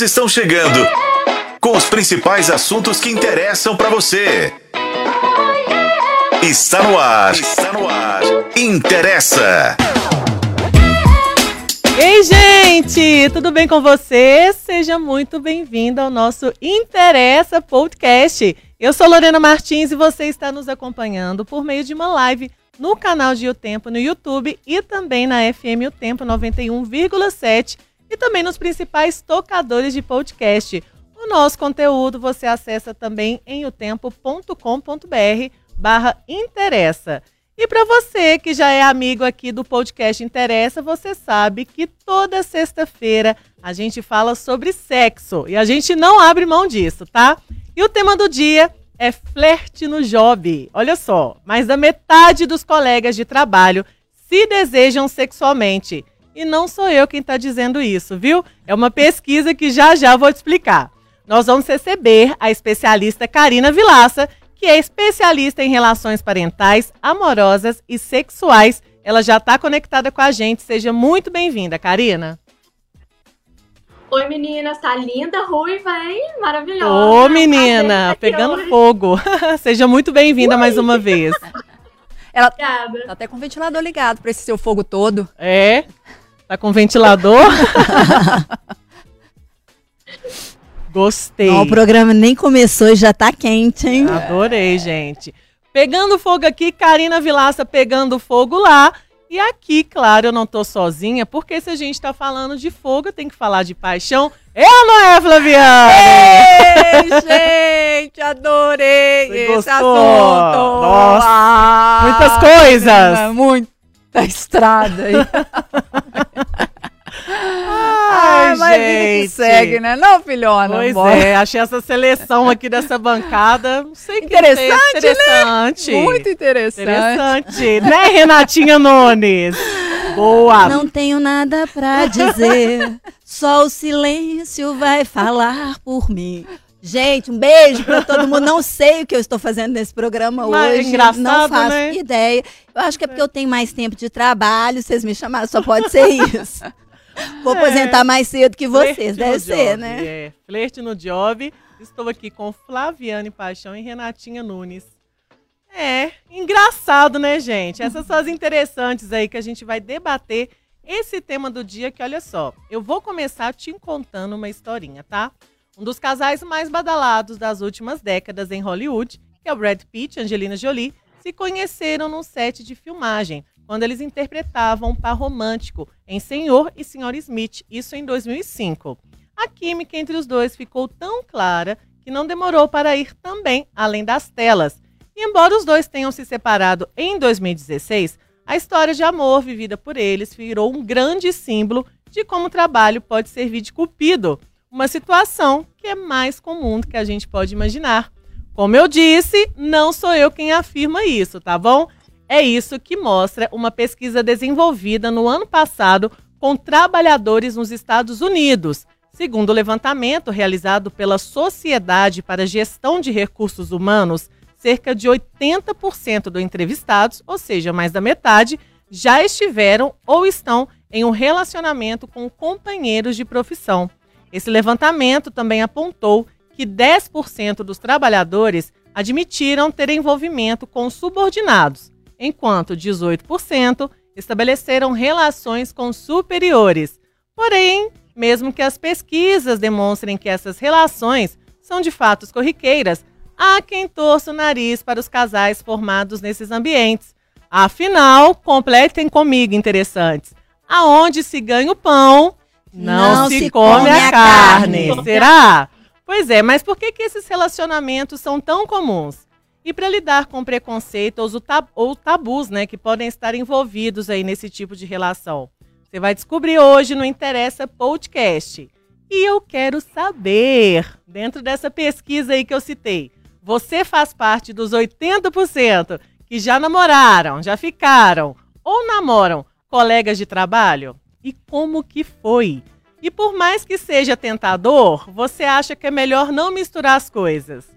Estão chegando com os principais assuntos que interessam para você. Está no ar. Está no ar. Interessa. Ei, gente, tudo bem com você? Seja muito bem-vindo ao nosso Interessa Podcast. Eu sou Lorena Martins e você está nos acompanhando por meio de uma live no canal de O Tempo no YouTube e também na FM O Tempo 91,7 e também nos principais tocadores de podcast. O nosso conteúdo você acessa também em otempo.com.br barra interessa. E para você que já é amigo aqui do podcast Interessa, você sabe que toda sexta-feira a gente fala sobre sexo e a gente não abre mão disso, tá? E o tema do dia é flerte no job. Olha só, mais da metade dos colegas de trabalho se desejam sexualmente. E não sou eu quem está dizendo isso, viu? É uma pesquisa que já já vou te explicar. Nós vamos receber a especialista Karina Vilaça, que é especialista em relações parentais, amorosas e sexuais. Ela já está conectada com a gente. Seja muito bem-vinda, Karina. Oi, meninas, tá linda, ruiva, hein? Maravilhosa. Ô, menina, pegando hoje. fogo. Seja muito bem-vinda mais uma vez. Ela Obrigada. tá até com o ventilador ligado para esse seu fogo todo. É? Tá com ventilador? Gostei. Não, o programa nem começou e já tá quente, hein? Adorei, gente. Pegando fogo aqui, Karina Vilaça pegando fogo lá. E aqui, claro, eu não tô sozinha, porque se a gente tá falando de fogo, tem que falar de paixão. Eu não é, Flaviana? Ei, gente, adorei Você esse gostou? assunto. Nossa, ah, muitas coisas. Muita estrada aí. Ai, mas gente. segue, né? Não, filhona? Pois bora. é, achei essa seleção aqui dessa bancada, não sei interessante, que interessante. Né? Muito interessante. Interessante, né, Renatinha Nunes? Boa. Não tenho nada pra dizer, só o silêncio vai falar por mim. Gente, um beijo para todo mundo. Não sei o que eu estou fazendo nesse programa Mas hoje. Engraçado, não faço né? ideia. Eu acho que é porque eu tenho mais tempo de trabalho. Vocês me chamaram, só pode ser isso. Vou é. aposentar mais cedo que vocês, deve ser, job, né? É, flerte no job. Estou aqui com Flaviane Paixão e Renatinha Nunes. É, engraçado, né, gente? Essas são as interessantes aí que a gente vai debater esse tema do dia que, olha só, eu vou começar te contando uma historinha, tá? Um dos casais mais badalados das últimas décadas em Hollywood, que é o Brad Pitt e Angelina Jolie, se conheceram num set de filmagem, quando eles interpretavam um par romântico em Senhor e Senhora Smith, isso em 2005. A química entre os dois ficou tão clara que não demorou para ir também além das telas. E embora os dois tenham se separado em 2016, a história de amor vivida por eles virou um grande símbolo de como o trabalho pode servir de cupido, uma situação que é mais comum do que a gente pode imaginar. Como eu disse, não sou eu quem afirma isso, tá bom? É isso que mostra uma pesquisa desenvolvida no ano passado com trabalhadores nos Estados Unidos. Segundo o levantamento realizado pela Sociedade para Gestão de Recursos Humanos, cerca de 80% dos entrevistados, ou seja, mais da metade, já estiveram ou estão em um relacionamento com companheiros de profissão. Esse levantamento também apontou que 10% dos trabalhadores admitiram ter envolvimento com subordinados, enquanto 18% estabeleceram relações com superiores. Porém, mesmo que as pesquisas demonstrem que essas relações são de fato corriqueiras, há quem torça o nariz para os casais formados nesses ambientes. Afinal, completem comigo, interessantes. Aonde se ganha o pão, não, não se, se, come, come a, a carne. carne. Será? Pois é, mas por que, que esses relacionamentos são tão comuns? E para lidar com preconceitos ou tabus né, que podem estar envolvidos aí nesse tipo de relação. Você vai descobrir hoje no Interessa Podcast. E eu quero saber, dentro dessa pesquisa aí que eu citei, você faz parte dos 80% que já namoraram, já ficaram ou namoram colegas de trabalho? E como que foi? E por mais que seja tentador, você acha que é melhor não misturar as coisas?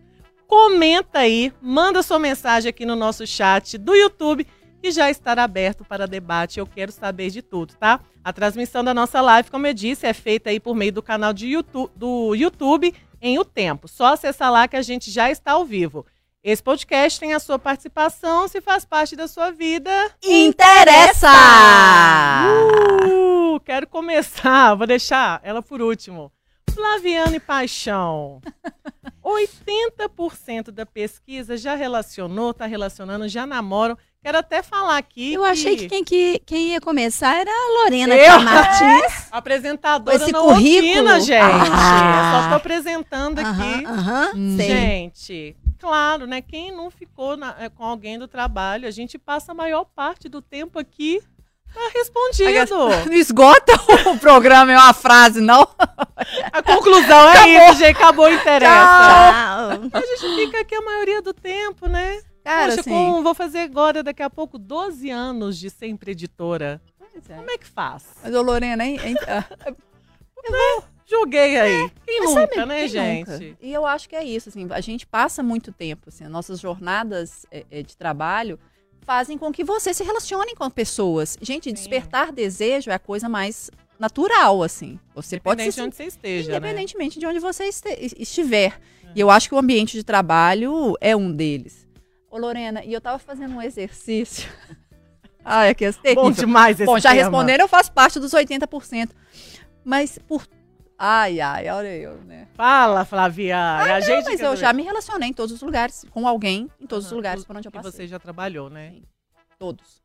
Comenta aí, manda sua mensagem aqui no nosso chat do YouTube que já estará aberto para debate. Eu quero saber de tudo, tá? A transmissão da nossa live, como eu disse, é feita aí por meio do canal de YouTube, do YouTube em O Tempo. Só acessar lá que a gente já está ao vivo. Esse podcast tem a sua participação, se faz parte da sua vida. Interessa! Uh, quero começar, vou deixar ela por último. Flaviane Paixão. 80% da pesquisa já relacionou, está relacionando, já namoram. Quero até falar aqui. Eu achei que quem, que quem ia começar era a Lorena Eu? Martins. Apresentadora Com esse currículo? opina, gente. Ah. Só estou apresentando aqui. Gente, claro, né? Quem não ficou na- eh, com alguém do trabalho, a gente passa a maior parte do tempo aqui. Tá respondido. Não esgota o programa em uma frase, não? A conclusão é isso, gente. Acabou, interessa. Tchau. A gente fica aqui a maioria do tempo, né? Cara, Poxa, assim. com- vou fazer agora, daqui a pouco, 12 anos de sempre editora. Como é que faz? Mas, ô Lorena, hein? hein, ah, Joguei aí. Quem mas nunca, sabe, né, quem gente? nunca? E eu acho que é isso, assim, a gente passa muito tempo, assim, as nossas jornadas é, é, de trabalho fazem com que você se relacione com pessoas. Gente, despertar desejo é a coisa mais natural, assim. Você pode se Independente de onde você esteja, né? independentemente de onde você este- estiver. E eu acho que o ambiente de trabalho é um deles. Ô, Lorena, e eu tava fazendo um exercício. Ai, aqui é Bom demais esse Bom, já tema. responderam, eu faço parte dos 80%. Mas por. Ai, ai, olha eu, né? Fala, Flaviane. a gente Mas eu já me relacionei em todos os lugares, com alguém, em todos os lugares por onde eu passei. você já trabalhou, né? Sim. Todos.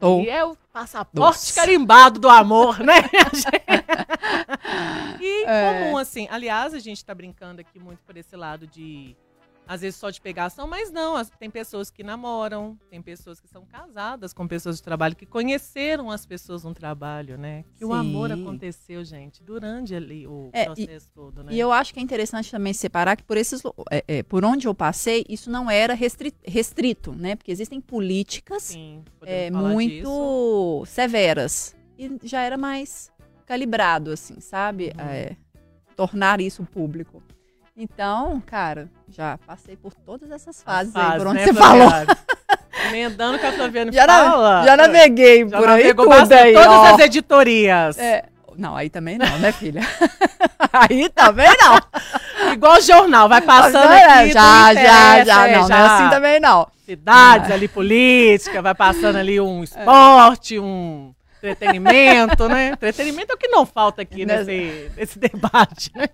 Ou... E é o passaporte Nossa. carimbado do amor, né? e É. comum, assim. Aliás, a gente tá brincando aqui muito por esse lado de, às vezes, só de pegação, mas não. Tem pessoas que namoram, tem pessoas que são casadas com pessoas de trabalho, que conheceram as pessoas no trabalho, né? Que o Sim. amor aconteceu, gente, durante ali o É, processo todo, né? E eu acho que é interessante também separar que por esses é, é, por onde eu passei, isso não era restri- restrito, né? Porque existem políticas Sim, é, muito disso. severas. E já era mais calibrado, assim, sabe? Uhum. É, tornar isso público. Então, cara, já passei por todas essas As fases aí, fases, por onde né, você falou. Emendando que a Flaviane Já, fala. na, já naveguei Já por aí tudo bastante, aí, Todas ó. as editorias. É, não, aí também não, né, filha? aí também não. Igual jornal, vai passando É, aqui. já, já, já, é, não, não é assim também não. Cidades ali, política, vai passando ali um esporte, um entretenimento, né? Entretenimento é o que não falta aqui Né? nesse, nesse debate, né?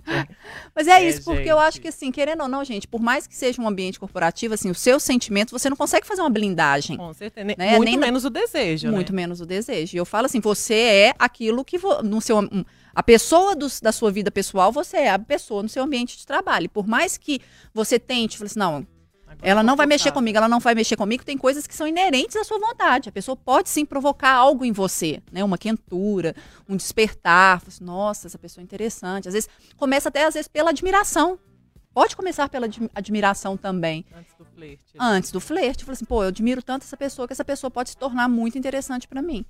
Mas é, É, isso, porque eu acho que, assim, querendo ou não, gente, por mais que seja um ambiente corporativo, assim, os seus sentimentos, você não consegue fazer uma blindagem. Com certeza. Né? Muito Nem na- menos o desejo, Muito né? menos o desejo. E eu falo assim, você é aquilo que vo- no seu um, a pessoa dos- da sua vida pessoal, você é a pessoa no seu ambiente de trabalho. E Por mais que você tente, fale assim, não, ela não vai mexer comigo, ela não vai mexer comigo, tem coisas que são inerentes à sua vontade. A pessoa pode sim provocar algo em você, né? Uma quentura, um despertar. Assim, Nossa, essa pessoa é interessante. Às vezes começa até às vezes pela admiração. Pode começar pela admi- admiração também. Antes do flerte. Antes do flerte, fala assim, pô, eu admiro tanto essa pessoa que essa pessoa pode se tornar muito interessante pra mim.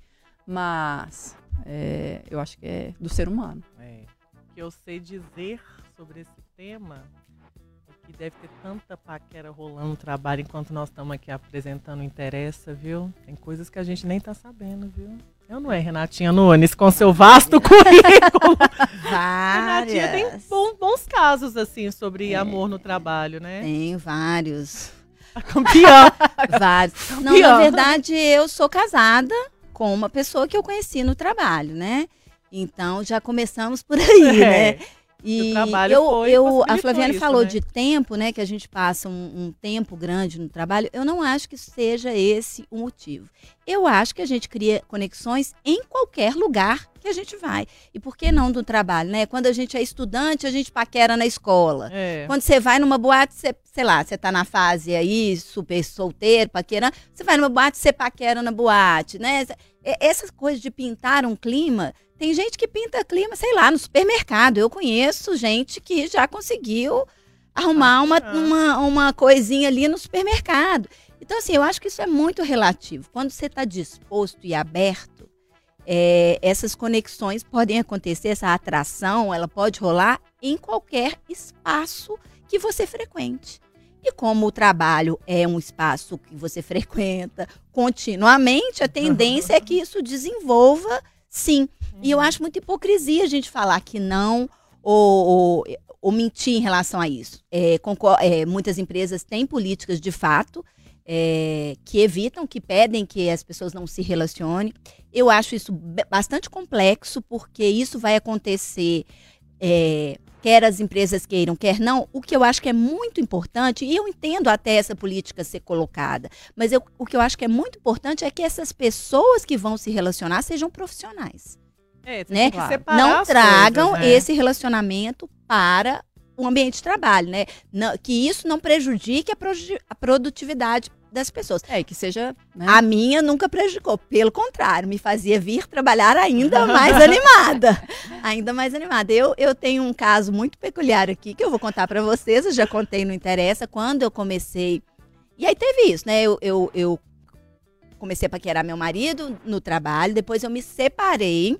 Mas é, eu acho que é do ser humano. É. O que eu sei dizer sobre esse tema que deve ter tanta paquera rolando no trabalho enquanto nós estamos aqui apresentando Interessa, viu? Tem coisas que a gente nem tá sabendo, viu? Eu não é, Renatinha Nunes, com seu vasto currículo. Renatinha tem bom- bons casos, assim, sobre É. amor no trabalho, né? Tenho vários. A campeã. Vários. Não, na verdade, eu sou casada com uma pessoa que eu conheci no trabalho, né? Então já começamos por aí, né? É. E o trabalho eu, eu, a Flaviane isso, falou né? de tempo, né? Que a gente passa um, um tempo grande no trabalho. Eu não acho que seja esse o motivo. Eu acho que a gente cria conexões em qualquer lugar que a gente vai. E por que não do trabalho, né? Quando a gente é estudante, a gente paquera na escola. É. Quando você vai numa boate, você, sei lá, você tá na fase aí, super solteiro, paquerando, você vai numa boate, você paquera na boate, né? Essas coisas de pintar um clima, tem gente que pinta clima, sei lá, no supermercado. Eu conheço gente que já conseguiu arrumar uma, uma, uma coisinha ali no supermercado. Então, assim, eu acho que isso é muito relativo. Quando você está disposto e aberto, é, essas conexões podem acontecer, essa atração, ela pode rolar em qualquer espaço que você frequente. E como o trabalho é um espaço que você frequenta continuamente, a tendência é que isso desenvolva, sim. E eu acho muita hipocrisia a gente falar que não ou, ou, ou mentir em relação a isso. É, é, muitas empresas têm políticas de fato é, que evitam, que pedem que as pessoas não se relacionem. Eu acho isso bastante complexo, porque isso vai acontecer, é, quer as empresas queiram, quer não. O que eu acho que é muito importante, e eu entendo até essa política ser colocada, mas eu- o que eu acho que é muito importante é que essas pessoas que vão se relacionar sejam profissionais É, tem né? que Claro. separar não tragam coisas, né? esse relacionamento para o ambiente de trabalho, né? Não- que isso não prejudique a, a produtividade das pessoas. É, que seja. Né? A minha nunca prejudicou, pelo contrário, me fazia vir trabalhar ainda mais animada. Ainda mais animada. Eu, eu tenho um caso muito peculiar aqui que eu vou contar para vocês, eu já contei no Interessa, quando eu comecei. E aí teve isso, né? Eu, eu, eu comecei a paquerar meu marido no trabalho, depois eu me separei.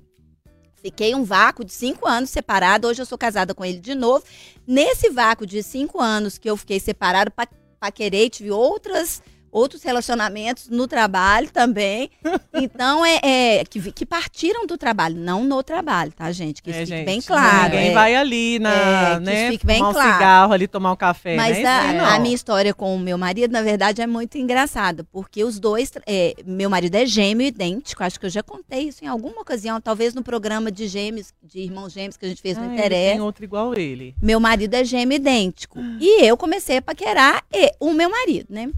Fiquei um vácuo de cinco anos separado. Hoje eu sou casada com ele de novo. Nesse vácuo de cinco anos que eu fiquei separado, pa paquerei, tive outras, outros relacionamentos no trabalho também. Então, é, é que, que partiram do trabalho, não no trabalho, tá, gente? Que isso É, fique gente, bem claro. Ninguém é. vai ali na, É, né, isso fique bem tomar um claro. cigarro ali, tomar um café, Mas né? a, a minha história com o meu marido, na verdade, é muito engraçada, porque os dois, é, meu marido é gêmeo idêntico, acho que eu já contei isso em alguma ocasião, talvez no programa de gêmeos, de irmãos gêmeos que a gente fez Ah, no Interesse. tem outro igual ele. Meu marido é gêmeo idêntico. E eu comecei a paquerar e, o meu marido, né?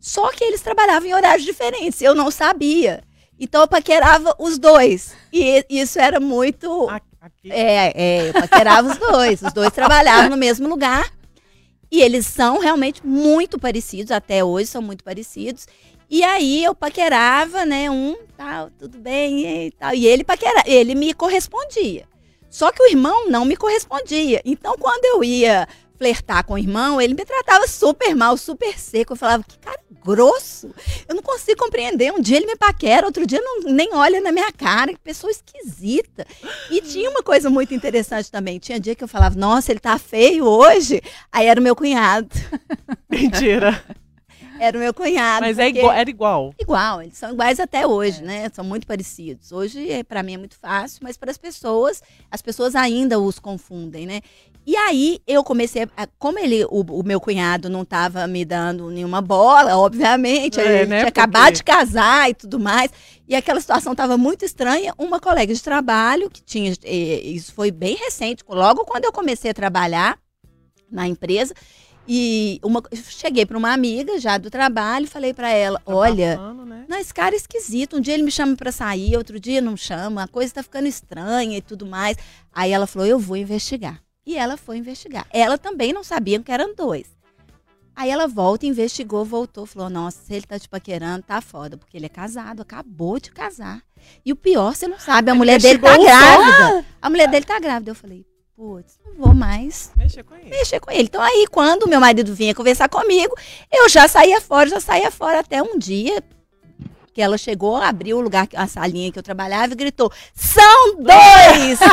Só que eles trabalhavam em horários diferentes, eu não sabia. Então eu paquerava os dois. E isso era muito. Aqui, É, é, eu paquerava os dois. Os dois trabalhavam no mesmo lugar. E eles são realmente muito parecidos, até hoje são muito parecidos. E aí eu paquerava, né, um, tal, tudo bem, e tal. E ele paquerava, ele me correspondia. Só que o irmão não me correspondia. Então, quando eu ia flertar com o irmão, ele me tratava super mal, super seco. Eu falava, que cara grosso. Eu não consigo compreender. Um dia ele me paquera, outro dia não, nem olha na minha cara. Que pessoa esquisita. E tinha uma coisa muito interessante também. Tinha dia que eu falava, nossa, ele tá feio hoje. Aí era o meu cunhado. mentira. Era o meu cunhado. Mas é igual, era igual. Igual, eles são iguais até hoje, É. né? São muito parecidos. Hoje, é, para mim, é muito fácil, mas para as pessoas, as pessoas ainda os confundem, né? E aí eu comecei, a, como ele, o, o meu cunhado não estava me dando nenhuma bola, obviamente, É, ele né? tinha Porque- acabado de casar e tudo mais, e aquela situação estava muito estranha. Uma colega de trabalho que tinha, isso foi bem recente, logo quando eu comecei a trabalhar na empresa, e uma, cheguei para uma amiga já do trabalho, falei para ela, Tá olha, né? não, esse cara é esquisito. Um dia ele me chama pra sair, outro dia não chama. A coisa tá ficando estranha e tudo mais. Aí ela falou: eu vou investigar. E ela foi investigar. Ela também não sabia que eram dois. Aí ela volta, investigou, voltou, falou: Nossa, se ele tá te paquerando, tá foda, porque ele é casado, acabou de casar. E o pior, você não sabe, a mulher dele tá grávida. A mulher dele tá grávida. Eu falei: Putz, não vou mais Mexer com ele. mexer com ele. Então aí, quando meu marido vinha conversar comigo, eu já saía fora, já saía fora até um dia que ela chegou, abriu o lugar, a salinha que eu trabalhava e gritou: "São dois!"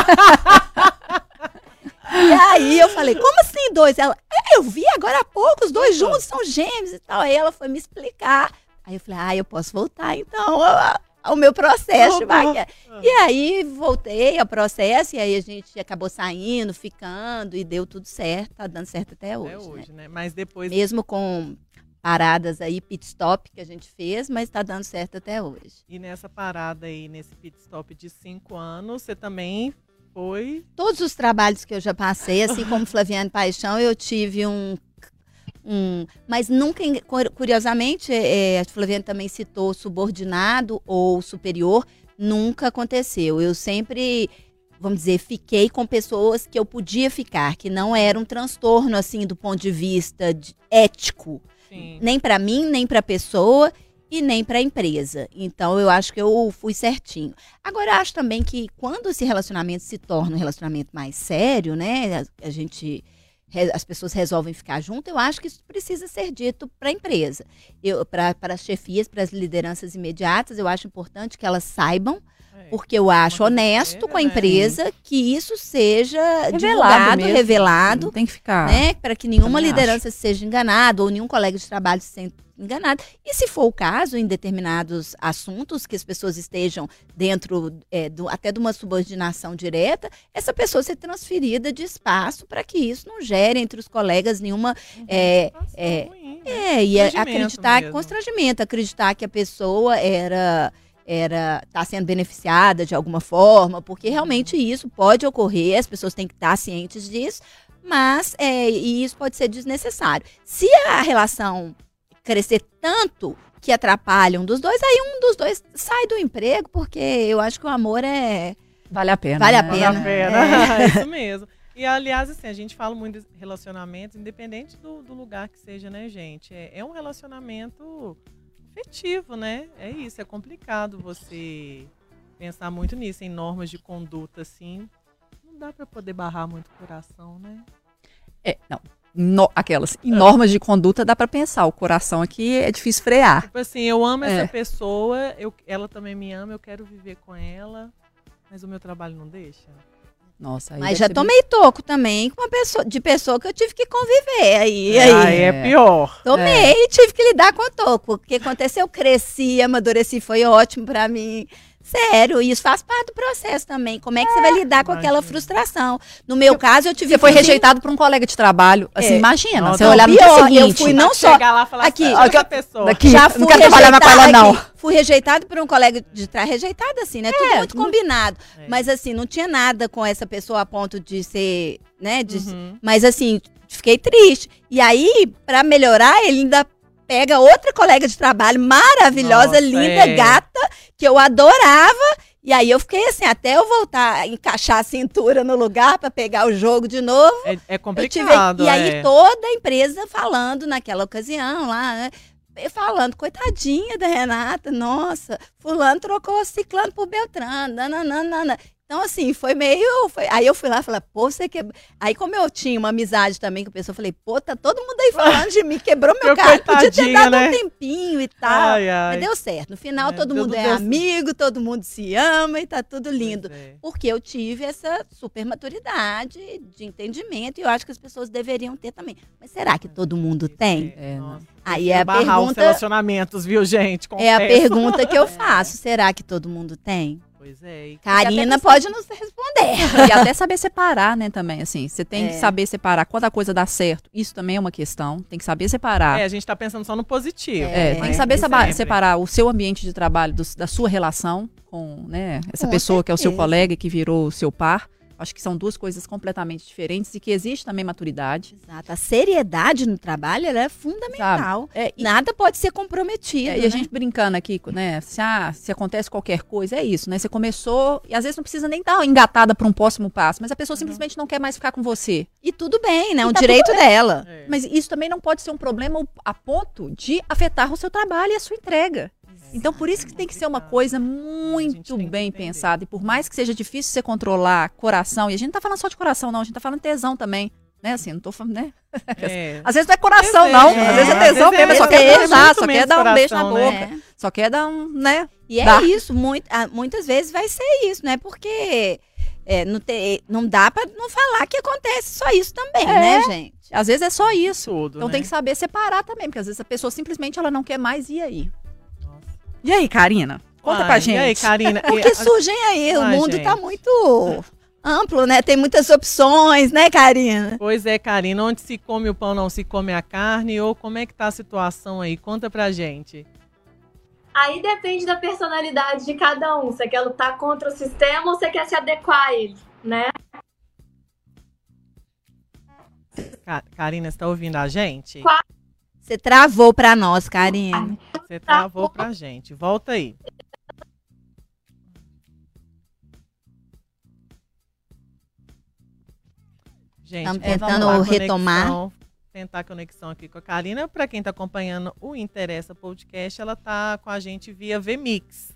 e aí eu falei: "Como assim dois?" Ela: "É, eu vi agora há pouco os dois juntos são gêmeos e tal". Aí ela foi me explicar. Aí eu falei: "Ah, eu posso voltar então ao, ao meu processo de Voltar. maquiagem". E aí voltei ao processo e aí a gente acabou saindo, ficando e deu tudo certo, tá dando certo até hoje. Até né? hoje, né? Mas depois Mesmo com paradas aí, pit stop que a gente fez, mas tá dando certo até hoje. E nessa parada aí, nesse pit stop de cinco anos, você também foi. Todos os trabalhos que eu já passei, assim como Flaviane Paixão, eu tive um. um mas nunca, curiosamente, é, a Flaviane também citou subordinado ou superior, nunca aconteceu. Eu sempre, vamos dizer, fiquei com pessoas que eu podia ficar, que não era um transtorno, assim, do ponto de vista de- ético. Sim. nem para mim, nem para a pessoa e nem para a empresa. Então eu acho que eu fui certinho. Agora acho também que quando esse relacionamento se torna um relacionamento mais sério, né, a, gente as pessoas resolvem ficar junto, eu acho que isso precisa ser dito para a empresa. Para as chefias, para as lideranças imediatas, eu acho importante que elas saibam. Porque eu acho honesto com a né? empresa que isso seja Revelado divulgado, mesmo. revelado, Não tem que ficar. né? Para que nenhuma liderança seja enganada ou nenhum colega de trabalho se sinta enganado. E se for o caso, em determinados assuntos que as pessoas estejam dentro é, do- até de uma subordinação direta, essa pessoa ser transferida de espaço para que isso não gere entre os colegas nenhuma é, Situação é, ruim, né? é, e é acreditar mesmo. constrangimento, acreditar que a pessoa era era tá sendo beneficiada de alguma forma, porque realmente isso pode ocorrer, as pessoas têm que estar cientes disso, mas é, e isso pode ser desnecessário. Se a relação crescer tanto que atrapalha um dos dois, aí um dos dois sai do emprego, porque eu acho que o amor é Vale a pena. Vale a né? Vale a pena. pena. É isso mesmo. E, aliás, assim, a gente fala muito de relacionamentos, independente do, do lugar que seja, né, gente? É, é um relacionamento afetivo, né? É isso, é complicado você pensar muito nisso, em normas de conduta, assim. Não dá pra poder barrar muito o coração, né? É, não. No- aquelas. Em normas de conduta dá pra pensar. O coração aqui é difícil frear. Tipo assim, eu amo É. essa pessoa, eu, ela também me ama, eu quero viver com ela, mas o meu trabalho não deixa. Nossa, aí Mas já tomei toco também com uma pessoa, de pessoa que eu tive que conviver. Aí, Aí aí. é pior. Tomei e tive que lidar com o toco. O que aconteceu? Eu cresci, amadureci, foi ótimo pra mim. Sério, isso faz parte do processo também. Como é que você vai lidar com aquela frustração? No meu caso, eu tive Você foi rejeitado por um colega de trabalho. Assim, É. imagina. Nossa, você não, olhar no dia pior, eu seguinte. fui não só- Chegar lá falar Aqui, assim, pessoa. daqui- Já não fui quero trabalhar mais com ela, rejeitada não. aqui. Fui rejeitado por um colega de trás. Rejeitado assim, né? Tudo muito combinado. É. Mas assim, não tinha nada com essa pessoa a ponto de ser, né? De, Uhum. Mas assim, fiquei triste. E aí, pra melhorar, ele ainda pega outra colega de trabalho maravilhosa, Nossa, linda, é. gata, que eu adorava. E aí eu fiquei assim, até eu voltar a encaixar a cintura no lugar pra pegar o jogo de novo. É, é Eu tive- complicado. e aí é. toda a empresa falando naquela ocasião lá, né? Falando, coitadinha da Renata, nossa, fulano trocou ciclano por Beltrano, nananana. Então, assim, foi meio. foi- Aí eu fui lá e falei, pô, você quebrou. Aí, como eu tinha uma amizade também com a pessoa, eu falei, pô, tá todo mundo aí falando de mim, quebrou meu carro. Podia ter dado né? um tempinho e tal. Ai, ai. Mas deu certo. No final, É, todo mundo é certo. amigo, todo mundo se ama e tá tudo lindo. É. Porque eu tive essa super maturidade de entendimento e eu acho que as pessoas deveriam ter também. Mas será que todo mundo tem? É, Nossa, Aí é a pergunta, relacionamentos, viu, gente? é a Confesso. pergunta que eu faço. Será que todo mundo tem? Pois é. e- Karina pode nos responder. E até saber separar, né, também, assim. Você tem É. que saber separar. Quando a coisa dá certo, isso também é uma questão. Tem que saber separar. É, a gente tá pensando só no positivo. É, É, tem que saber seba- sempre. separar o seu ambiente de trabalho dos- da sua relação com né, essa Com pessoa que é o seu certeza. colega e que virou o seu par. Acho que são duas coisas completamente diferentes e que existe também maturidade. Exato. A seriedade no trabalho ela é fundamental. É, e, Nada pode ser comprometido. é, e né? a gente brincando aqui, né? Se, ah, se acontece qualquer coisa, é isso, né? Você começou e às vezes não precisa nem dar uma engatada para um próximo passo, mas a pessoa simplesmente não quer mais ficar com você. E tudo bem, né? E Um tá direito dela. É. Mas isso também não pode ser um problema a ponto de afetar o seu trabalho e a sua entrega. Então, por isso que tem que ser uma coisa muito bem pensada. E por mais que seja difícil você controlar coração, e a gente não tá falando só de coração, não, a gente tá falando tesão também. Né, assim, não tô falando, né? É. Às vezes não é coração, não. é. Às vezes é tesão vezes é mesmo, só quer beijar, só quer dar um beijo na né? boca. É. Só quer dar um, né? E é Dá. isso, muito, ah, muitas vezes vai ser isso, né? Porque é, não, te- não dá pra não falar que acontece só isso também, É. né, gente? Às vezes é só isso. Tudo, Então né? tem que saber separar também, porque às vezes a pessoa simplesmente ela não quer mais ir aí. E aí, Karina? Conta Ai, pra gente. E aí, Karina? Porque surgem aí, o Ai, mundo tá gente. muito amplo, né? Tem muitas opções, né, Karina? Pois é, Karina, onde se come o pão não se come a carne, ou como é que tá a situação aí? Conta pra gente. Aí depende da personalidade de cada um. Você quer lutar contra o sistema ou você quer se adequar a ele, né? Karina, você tá ouvindo a gente? Você travou pra nós, Karina. Você travou pra gente. Volta aí. Gente, Estamos vamos tentando lá, retomar. conexão- Tentar a conexão aqui com a Karina. Para quem está acompanhando o Interessa Podcast, ela tá com a gente via VMix.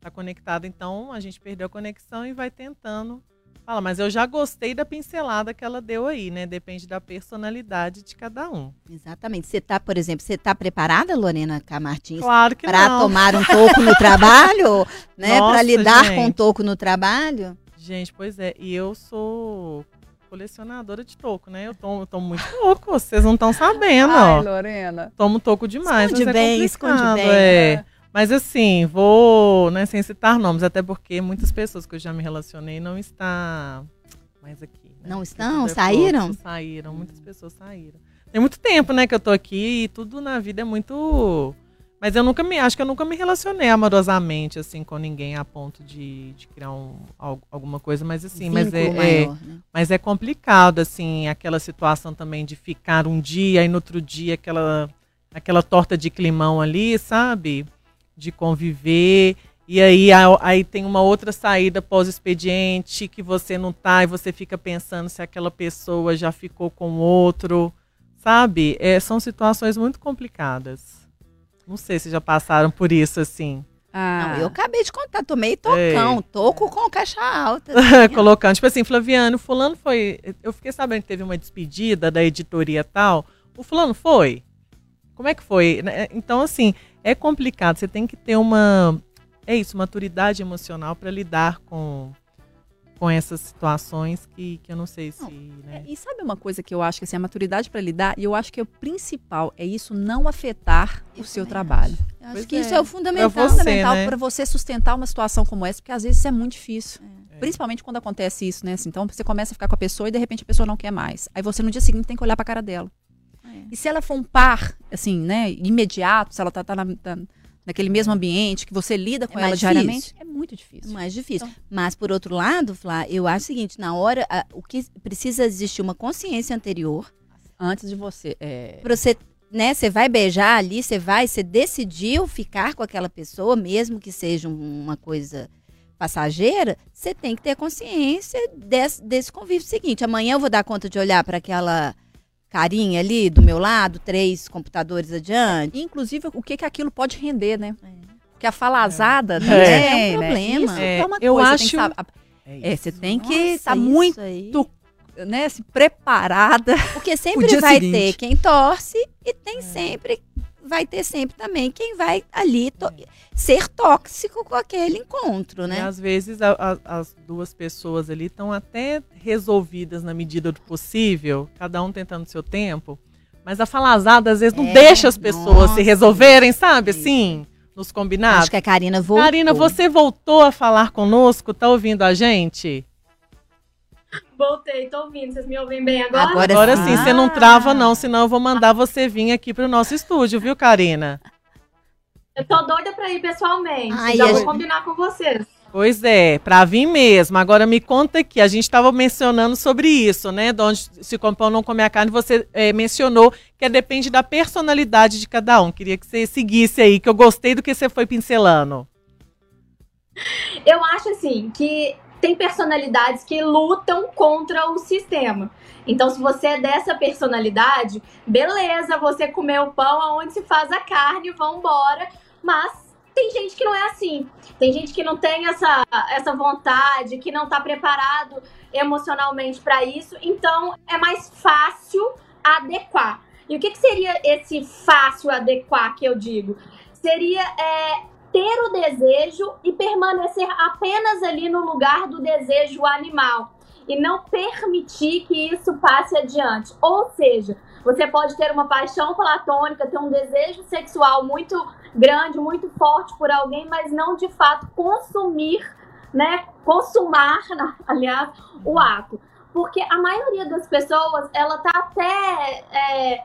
Tá conectada, então a gente perdeu a conexão e vai tentando Fala, mas eu já gostei da pincelada que ela deu aí, né? Depende da personalidade de cada um. Exatamente. Você tá, por exemplo, você tá preparada, Lorena Camartins, Claro que para não. tomar um toco no trabalho, né? Para lidar com um gente. toco no trabalho? Gente, pois é. E eu sou colecionadora de toco, né? Eu tomo, eu tomo muito toco, vocês não estão sabendo, ó. Lorena. Tomo toco demais, Esconde mas é bem, esconde complicado, bem. é. Mas assim, vou, né, sem citar nomes, até porque muitas pessoas que eu já me relacionei não estão mais aqui. né? Não estão? é Saíram? Saíram, muitas pessoas saíram. Tem muito tempo, né, que eu tô aqui e tudo na vida é muito... Mas eu nunca me, acho que eu nunca me relacionei amorosamente, assim, com ninguém a ponto de, de criar um, al- alguma coisa, mas assim, mas é, Vínculo é- maior, né? mas é complicado, assim, aquela situação também de ficar um dia e no outro dia aquela, aquela torta de climão ali, sabe? De conviver. E aí, aí tem uma outra saída pós-expediente que você não tá e você fica pensando se aquela pessoa já ficou com outro, sabe? É, são situações muito complicadas. Não sei se já passaram por isso, assim. Ah, Não, eu acabei de contar, tomei tocão, toco com caixa alta. assim, ó. colocando, tipo assim, Flaviano, fulano foi. Eu fiquei sabendo que teve uma despedida da editoria tal. O fulano foi? Como é que foi? Né? Então, assim, é complicado. Você tem que ter uma. É isso, maturidade emocional para lidar com, com essas situações que, que eu não sei se. né? E sabe uma coisa que eu acho que assim, a maturidade para lidar, e eu acho que o principal é isso não afetar o Eu seu também trabalho. Eu acho Pois que é. isso é o fundamental. Pra você, fundamental né? para você sustentar uma situação como essa, porque às vezes isso é muito difícil. É. Principalmente quando acontece isso, né? Assim, então você começa a ficar com a pessoa e de repente a pessoa não quer mais. Aí você no dia seguinte tem que olhar para a cara dela. É. E se ela for um par, assim, né, imediato, se ela tá, tá na- tá naquele mesmo ambiente, que você lida com É ela diariamente, difícil. é muito difícil. mais difícil. Então- Mas, por outro lado, Flá, eu acho o seguinte, na hora, a- o que precisa existir uma consciência anterior Antes de você. É... para você, né, você vai beijar ali, você vai, você decidiu ficar com aquela pessoa, mesmo que seja um- uma coisa passageira, você tem que ter consciência desse, desse convívio seguinte. Amanhã eu vou dar conta de olhar para aquela carinha ali do meu lado, três computadores adiante. Inclusive, o que, que aquilo pode render, né? Porque a falazada É. também, É um né? problema. Isso É, é uma eu coisa. acho- Tem que é, você tem que estar isso muito aí. né, assim, preparada. Porque sempre vai seguinte. ter quem torce e tem sempre, vai ter sempre também quem vai ali ser tóxico com aquele encontro, E né? às vezes a- a- as duas pessoas ali estão até resolvidas na medida do possível, cada um tentando seu tempo, mas a falazada às vezes não É, deixa as pessoas nossa, se resolverem, sabe? isso. Assim, nos combinados. Acho que a Karina voltou. Karina, você voltou a falar conosco? Tá ouvindo a gente? Voltei, tô ouvindo. Vocês me ouvem bem agora? Agora Agora sim. você não trava não, senão eu vou mandar você vir aqui pro nosso estúdio, viu, Karina? Eu tô doida pra ir pessoalmente. Ai, Já a vou gente- combinar com vocês. Pois é, pra vir mesmo. Agora me conta aqui, a gente estava mencionando sobre isso, né? De onde se compõe ou não comer a carne, você eh, mencionou que depende da personalidade de cada um. Queria que você seguisse aí, que eu gostei do que você foi pincelando. Eu acho assim que tem personalidades que lutam contra o sistema. Então, se você é dessa personalidade, beleza, você comeu o pão aonde se faz a carne, vambora. Mas tem gente que não é assim. Tem gente que não tem essa, essa vontade, que não tá preparado emocionalmente para isso. Então, é mais fácil adequar. E o que, que seria esse fácil adequar que eu digo? Seria é, ter o desejo e permanecer apenas ali no lugar do desejo animal e não permitir que isso passe adiante. Ou seja, você pode ter uma paixão platônica, ter um desejo sexual muito grande, muito forte por alguém, mas não de fato consumir, né, consumar, aliás, o ato. Porque a maioria das pessoas, ela tá até é,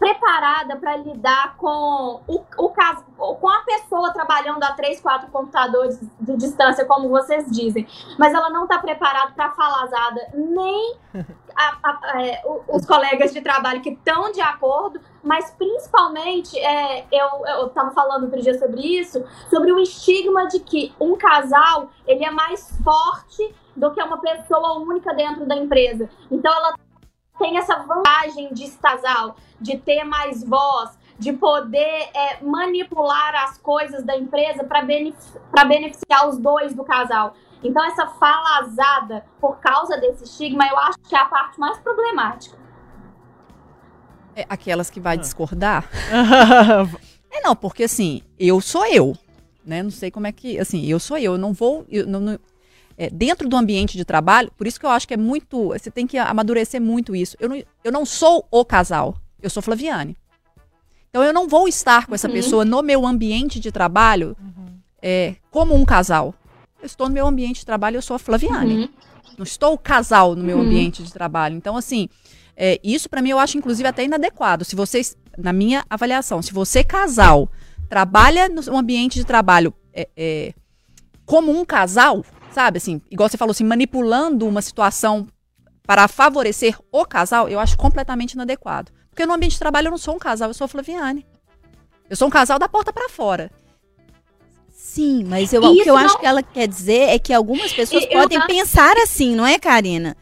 preparada para lidar com o, o caso, com a pessoa trabalhando a três, quatro computadores de distância, como vocês dizem, mas ela não está preparada para falazada nem a- a- é, os colegas de trabalho que estão de acordo, mas principalmente é, eu eu estava falando outro dia sobre isso, sobre o estigma de que um casal ele é mais forte do que uma pessoa única dentro da empresa. Então ela tem essa vantagem de casal, de ter mais voz, de poder é, manipular as coisas da empresa para beneficiar os dois do casal. Então, essa falazada por causa desse estigma, eu acho que é a parte mais problemática. É, aquelas que vai Ah. discordar. É, não, porque assim, eu sou eu, né? Não sei como é que, assim, eu sou eu, eu não vou, eu não- não- é, dentro do ambiente de trabalho, por isso que eu acho que é muito, você tem que amadurecer muito isso. Eu não, eu não sou o casal, eu sou Flaviane. Então eu não vou estar com essa Uhum. pessoa no meu ambiente de trabalho é, como um casal. Eu estou no meu ambiente de trabalho, eu sou a Flaviane. Uhum. Não estou casal no meu Uhum. ambiente de trabalho. Então, assim, é, isso pra mim eu acho, inclusive, até inadequado. Se vocês, na minha avaliação, se você, casal, trabalha no ambiente de trabalho é, é, como um casal, sabe, assim, igual você falou assim, manipulando uma situação para favorecer o casal, eu acho completamente inadequado. Porque no ambiente de trabalho eu não sou um casal, eu sou a Flaviane. Eu sou um casal da porta pra fora. Sim, mas eu, o que eu não- acho que ela quer dizer é que algumas pessoas eu podem acho- pensar assim, não é, Karina?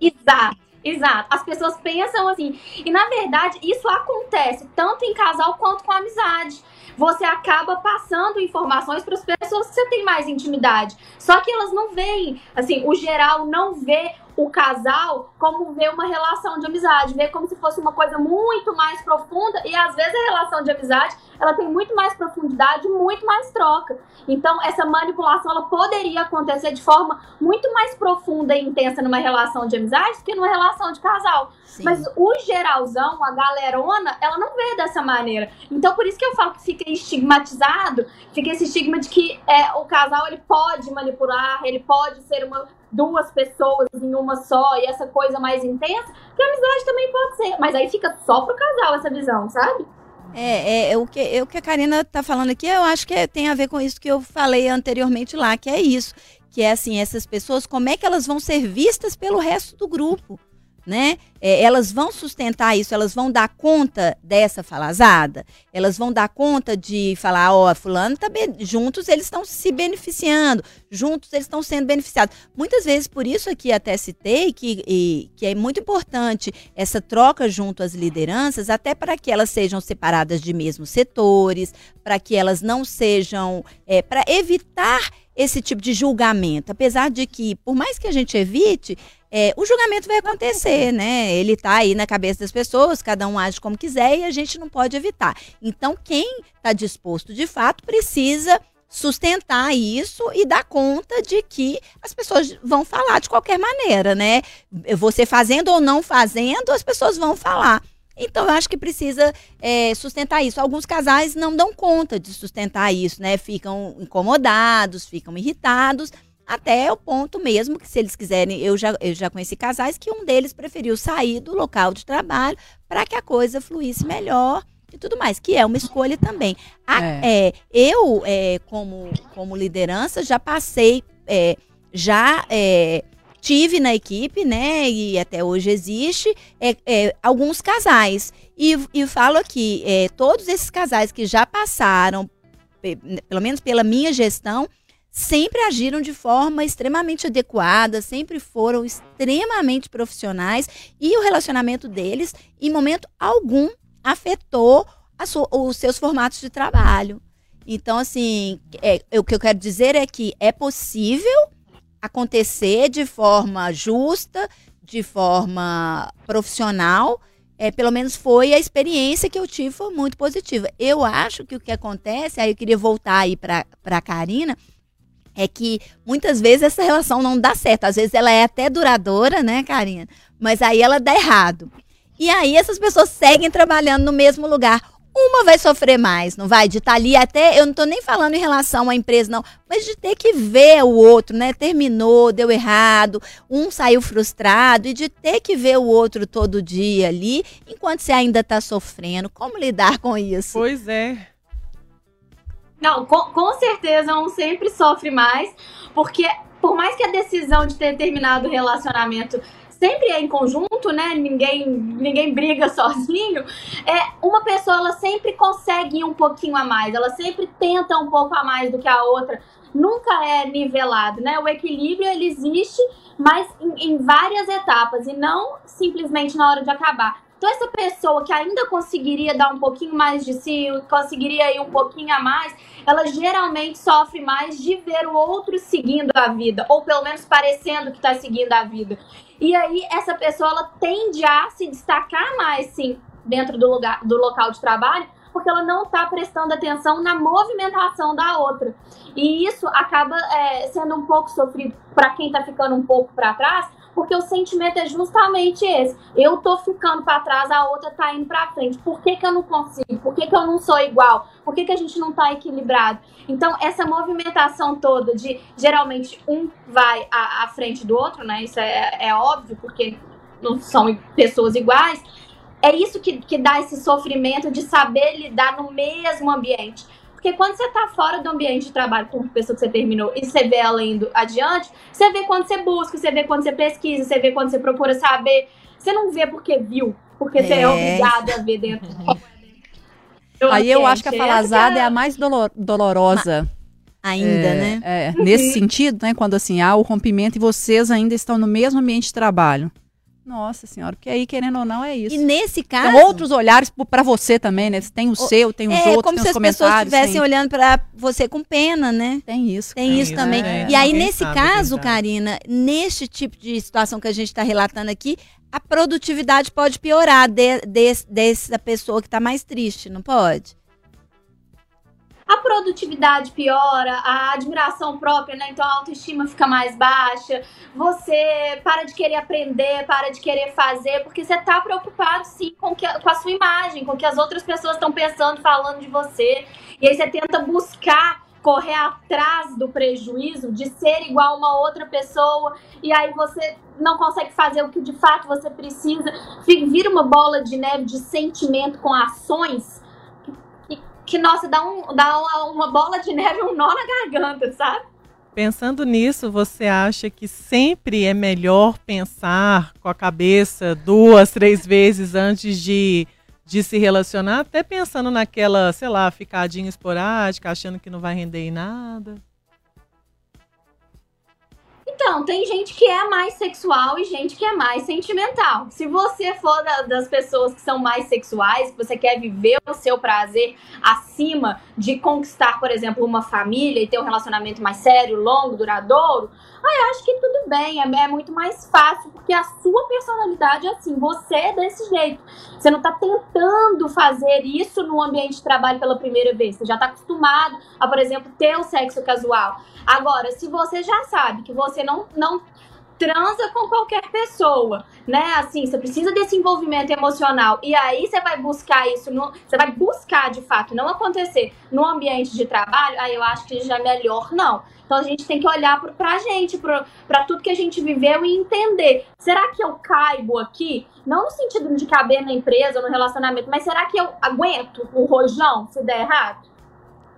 Exato, exato. As pessoas pensam assim. E na verdade, isso acontece tanto em casal quanto com amizade. Você acaba passando informações para as pessoas que você tem mais intimidade. Só que elas não veem, assim, o geral não vê o casal como vê uma relação de amizade, vê como se fosse uma coisa muito mais profunda e às vezes a relação de amizade, ela tem muito mais profundidade, muito mais troca. Então, essa manipulação ela poderia acontecer de forma muito mais profunda e intensa numa relação de amizade do que numa relação de casal. Sim. Mas o geralzão, a galerona, ela não vê dessa maneira. Então, por isso que eu falo que fica estigmatizado, fica esse estigma de que é, o casal ele pode manipular, ele pode ser uma duas pessoas em uma só e essa coisa mais intensa, que a amizade também pode ser. Mas aí fica só pro casal essa visão, sabe? É, é, é o, que, é o que a Karina tá falando aqui, eu acho que é- tem a ver com isso que eu falei anteriormente lá, que é isso. Que é assim, essas pessoas, como é que elas vão ser vistas pelo resto do grupo? Né? É, elas vão sustentar isso, elas vão dar conta dessa falazada, elas vão dar conta de falar, ó, fulano tá be- juntos eles estão se beneficiando, juntos eles estão sendo beneficiados. Muitas vezes, por isso aqui até citei que, e- que é muito importante essa troca junto às lideranças, até para que elas sejam separadas de mesmos setores, para que elas não sejam, é, para evitar esse tipo de julgamento. Apesar de que, por mais que a gente evite, é, o julgamento vai acontecer, né? Ele está aí na cabeça das pessoas, cada um age como quiser e a gente não pode evitar. Então, quem está disposto de fato precisa sustentar isso e dar conta de que as pessoas vão falar de qualquer maneira, né? Você fazendo ou não fazendo, as pessoas vão falar. Então, eu acho que precisa é, sustentar isso. Alguns casais não dão conta de sustentar isso, né? Ficam incomodados, ficam irritados, até o ponto mesmo que, se eles quiserem, eu já, eu já conheci casais que um deles preferiu sair do local de trabalho para que a coisa fluísse melhor e tudo mais, que é uma escolha também. A- é, eu, é, como, como liderança, já passei, é, já é, tive na equipe, né, e até hoje existe, é, é, alguns casais. E, e falo aqui, é, todos esses casais que já passaram, pe- pelo menos pela minha gestão, sempre agiram de forma extremamente adequada, sempre foram extremamente profissionais e o relacionamento deles, em momento algum, afetou os seus formatos de trabalho. Então, assim, é, o que eu quero dizer é que é possível acontecer de forma justa, de forma profissional. É, pelo menos foi a experiência que eu tive, foi muito positiva. Eu acho que o que acontece, aí eu queria voltar aí para a Karina, é que muitas vezes essa relação não dá certo. Às vezes ela é até duradoura, né, Karina? Mas aí ela dá errado. E aí essas pessoas seguem trabalhando no mesmo lugar. Uma vai sofrer mais, não vai? De estar ali até, eu não estou nem falando em relação à empresa, não, mas de ter que ver o outro, né? Terminou, deu errado, um saiu frustrado e de ter que ver o outro todo dia ali, enquanto você ainda está sofrendo. Como lidar com isso? Pois é. Não, com, com certeza um sempre sofre mais, porque por mais que a decisão de ter terminado o relacionamento sempre é em conjunto, né? Ninguém, ninguém briga sozinho. É, uma pessoa ela sempre consegue um pouquinho a mais, ela sempre tenta um pouco a mais do que a outra. Nunca é nivelado, né? O equilíbrio ele existe, mas em, em várias etapas e não simplesmente na hora de acabar. Então, essa pessoa que ainda conseguiria dar um pouquinho mais de si, conseguiria ir um pouquinho a mais, ela geralmente sofre mais de ver o outro seguindo a vida, ou pelo menos parecendo que está seguindo a vida. E aí, essa pessoa ela tende a se destacar mais, sim, dentro do, lugar, do local de trabalho, porque ela não está prestando atenção na movimentação da outra. E isso acaba é, sendo um pouco sofrido para quem está ficando um pouco para trás, porque o sentimento é justamente esse. Eu tô ficando para trás, a outra tá indo para frente. Por que, que eu não consigo? Por que, que eu não sou igual? Por que, que a gente não tá equilibrado? Então, essa movimentação toda de geralmente um vai à, à frente do outro, né? Isso é, é óbvio, porque não são pessoas iguais. É isso que, que dá esse sofrimento de saber lidar no mesmo ambiente. Porque quando você tá fora do ambiente de trabalho com a pessoa que você terminou e você vê ela indo adiante, você vê quando você busca, você vê quando você pesquisa, você vê quando você procura saber. Você não vê porque viu, porque você é, É. obrigado a ver dentro. Aí eu acho que a essa falazada é a mais dolor- dolorosa. Ainda, é, né? é, nesse sentido, né? Quando assim, há o rompimento e vocês ainda estão no mesmo ambiente de trabalho. Nossa senhora, porque aí, querendo ou não, é isso. E nesse caso. Tem outros olhares para você também, né? Tem o seu, tem os é outros, como tem se os as pessoas estivessem tem, olhando pra você com pena, né? tem isso. Tem Tem isso isso, também. é. E aí, nesse sabe a caso. Karina, neste tipo de situação que a gente está relatando aqui, a produtividade pode piorar de, des- dessa pessoa que está mais triste, não pode? A produtividade piora, a admiração própria, né? Então a autoestima fica mais baixa, você para de querer aprender, para de querer fazer, porque você tá preocupado sim com, que, com a sua imagem, com o que as outras pessoas estão pensando, falando de você. E aí você tenta buscar correr atrás do prejuízo de ser igual uma outra pessoa, e aí você não consegue fazer o que de fato você precisa, vira uma bola de neve de sentimento com ações que, nossa, dá, um, dá uma, uma bola de neve, um nó na garganta, sabe? Pensando nisso, você acha que sempre é melhor pensar com a cabeça duas, três vezes antes de, de se relacionar? Até pensando naquela, sei lá, ficadinha esporádica, achando que não vai render em nada. Então, tem gente que é mais sexual e gente que é mais sentimental. Se você for da- das pessoas que são mais sexuais, que você quer viver o seu prazer acima de conquistar, por exemplo, uma família e ter um relacionamento mais sério, longo, duradouro, aí eu acho que tudo bem, é, é muito mais fácil, porque a sua personalidade é assim, você é desse jeito. Você não tá tentando fazer isso no ambiente de trabalho pela primeira vez. Você já tá acostumado a, por exemplo, ter o sexo casual. Agora, se você já sabe que você não, não transa com qualquer pessoa, né? Assim, você precisa desse envolvimento emocional. E aí você vai buscar isso, no, você vai buscar de fato não acontecer no ambiente de trabalho, aí eu acho que já é melhor não. Então a gente tem que olhar pro, pra gente, pro, pra tudo que a gente viveu e entender. Será que eu caibo aqui? Não no sentido de caber na empresa no relacionamento, mas será que eu aguento o rojão se der errado?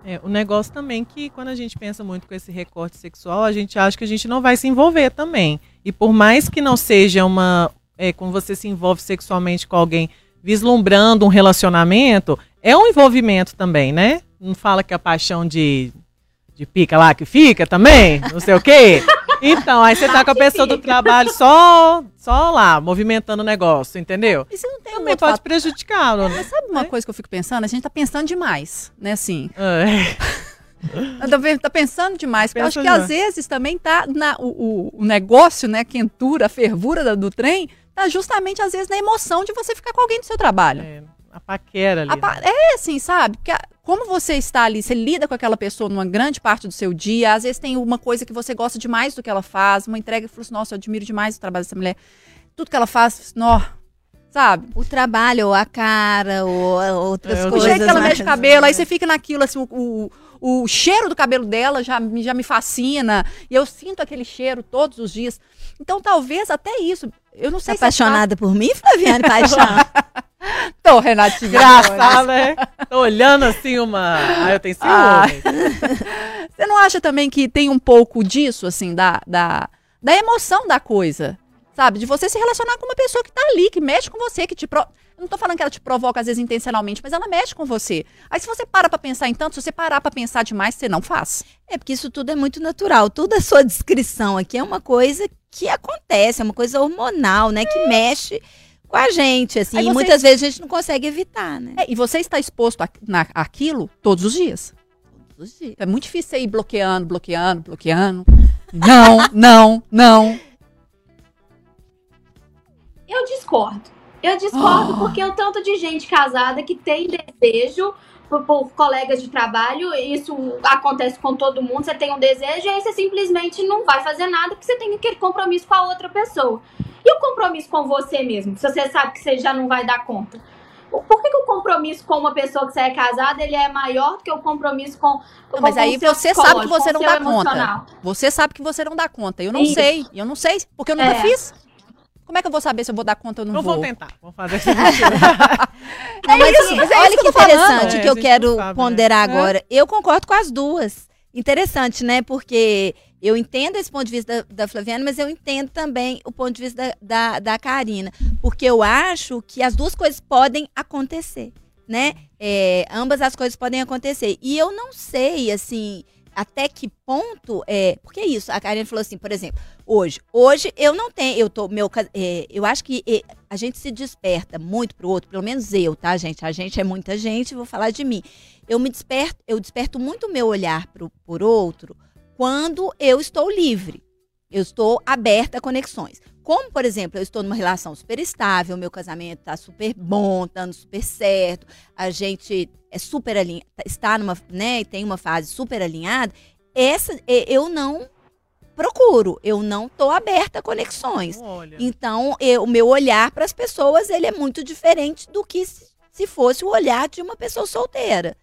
É, o negócio também que quando a gente pensa muito com esse recorte sexual, a gente acha que a gente não vai se envolver também. E por mais que não seja uma. É, quando você se envolve sexualmente com alguém vislumbrando um relacionamento, é um envolvimento também, né? Não fala que a paixão de, de pica lá que fica também, não sei o quê. Então, aí você tá com a pessoa do trabalho só, só lá, movimentando o negócio, entendeu? E você não tem um Também outro pode fato. prejudicá-lo. Mas né? sabe uma coisa que eu fico pensando? A gente tá pensando demais, né? Assim, É. tá pe- pensando demais. porque Eu acho que às demais. vezes também tá na, o, o, negócio, né? A quentura, a fervura da- do trem, tá justamente às vezes na emoção de você ficar com alguém do seu trabalho. É, a paquera ali. A pa- né? É assim, sabe? Porque a- como você está ali, você lida com aquela pessoa numa grande parte do seu dia, às vezes tem uma coisa que você gosta demais do que ela faz, uma entrega que você fala assim, nossa, eu admiro demais o trabalho dessa mulher. Tudo que ela faz, nó, sabe? O trabalho, ou a cara, ou outras É, o O coisas. jeito que ela né? mexe o cabelo, aí você fica naquilo, assim, o, o, o cheiro do cabelo dela já, me- já me fascina, e eu sinto aquele cheiro todos os dias. Então, talvez até isso, eu não Tá sei se é apaixonada por mim, Flaviane Paixão? Tô, Renatinha. Engraçado, né? Tô olhando assim uma. Ah, eu tenho Ah. ciúme. Você não acha também que tem um pouco disso, assim, da, da, da emoção da coisa? Sabe? De você se relacionar com uma pessoa que tá ali, que mexe com você, que te. Pro... Eu não tô falando que ela te provoca, às vezes, intencionalmente, mas ela mexe com você. Aí, se você para pra pensar em tanto, se você parar pra pensar demais, você não faz. É porque isso tudo é muito natural. Toda a sua descrição aqui é uma coisa que acontece, é uma coisa hormonal, né? Que mexe com a gente, assim. Aí E você- muitas vezes a gente não consegue evitar, né? É, e você está exposto a, na, àquilo todos os dias. Todos os dias. Então é muito difícil você ir bloqueando, bloqueando, bloqueando. Não, não, não. Eu discordo. Eu discordo Ah. porque o tanto de gente casada que tem desejo por, por colegas de trabalho, isso acontece com todo mundo, você tem um desejo e aí você simplesmente não vai fazer nada porque você tem aquele compromisso com a outra pessoa. E o compromisso com você mesmo, se você sabe que você já não vai dar conta? Por que, que o compromisso com uma pessoa que você é casada ele é maior do que o compromisso com, com mas aí o seu você sabe que você com não dá conta. emocional? Você sabe que você não dá conta. Eu não Isso. sei. Eu não sei, porque eu nunca É. fiz. Como é que eu vou saber se eu vou dar conta ou não Não vou? vou tentar. Vamos fazer esse. Não, mas, isso, assim, mas é olha isso que que eu interessante É, que eu quero não sabe, né? ponderar É. agora. Eu concordo com as duas. Interessante, né? Porque eu entendo esse ponto de vista da, da Flaviana, mas eu entendo também o ponto de vista da, da, da Karina. Porque eu acho que as duas coisas podem acontecer, né? É, ambas as coisas podem acontecer. E eu não sei, assim, até que ponto é. Porque é isso, a Karina falou assim, por exemplo, hoje. Hoje eu não tenho. Eu tô. Meu, é, eu acho que é, a gente se desperta muito pro outro, pelo menos eu, tá, gente? A gente é muita gente, vou falar de mim. Eu me desperto, eu desperto muito o meu olhar pro, por outro quando eu estou livre. Eu estou aberta a conexões. Como, por exemplo, eu estou numa relação super estável, meu casamento tá super bom, tá dando super certo, a gente é super alinhado, está numa, né, e tem uma fase super alinhada, essa eu não procuro, eu não tô aberta a conexões. Olha. Então, eu- o meu olhar para as pessoas, ele é muito diferente do que se, se fosse o olhar de uma pessoa solteira,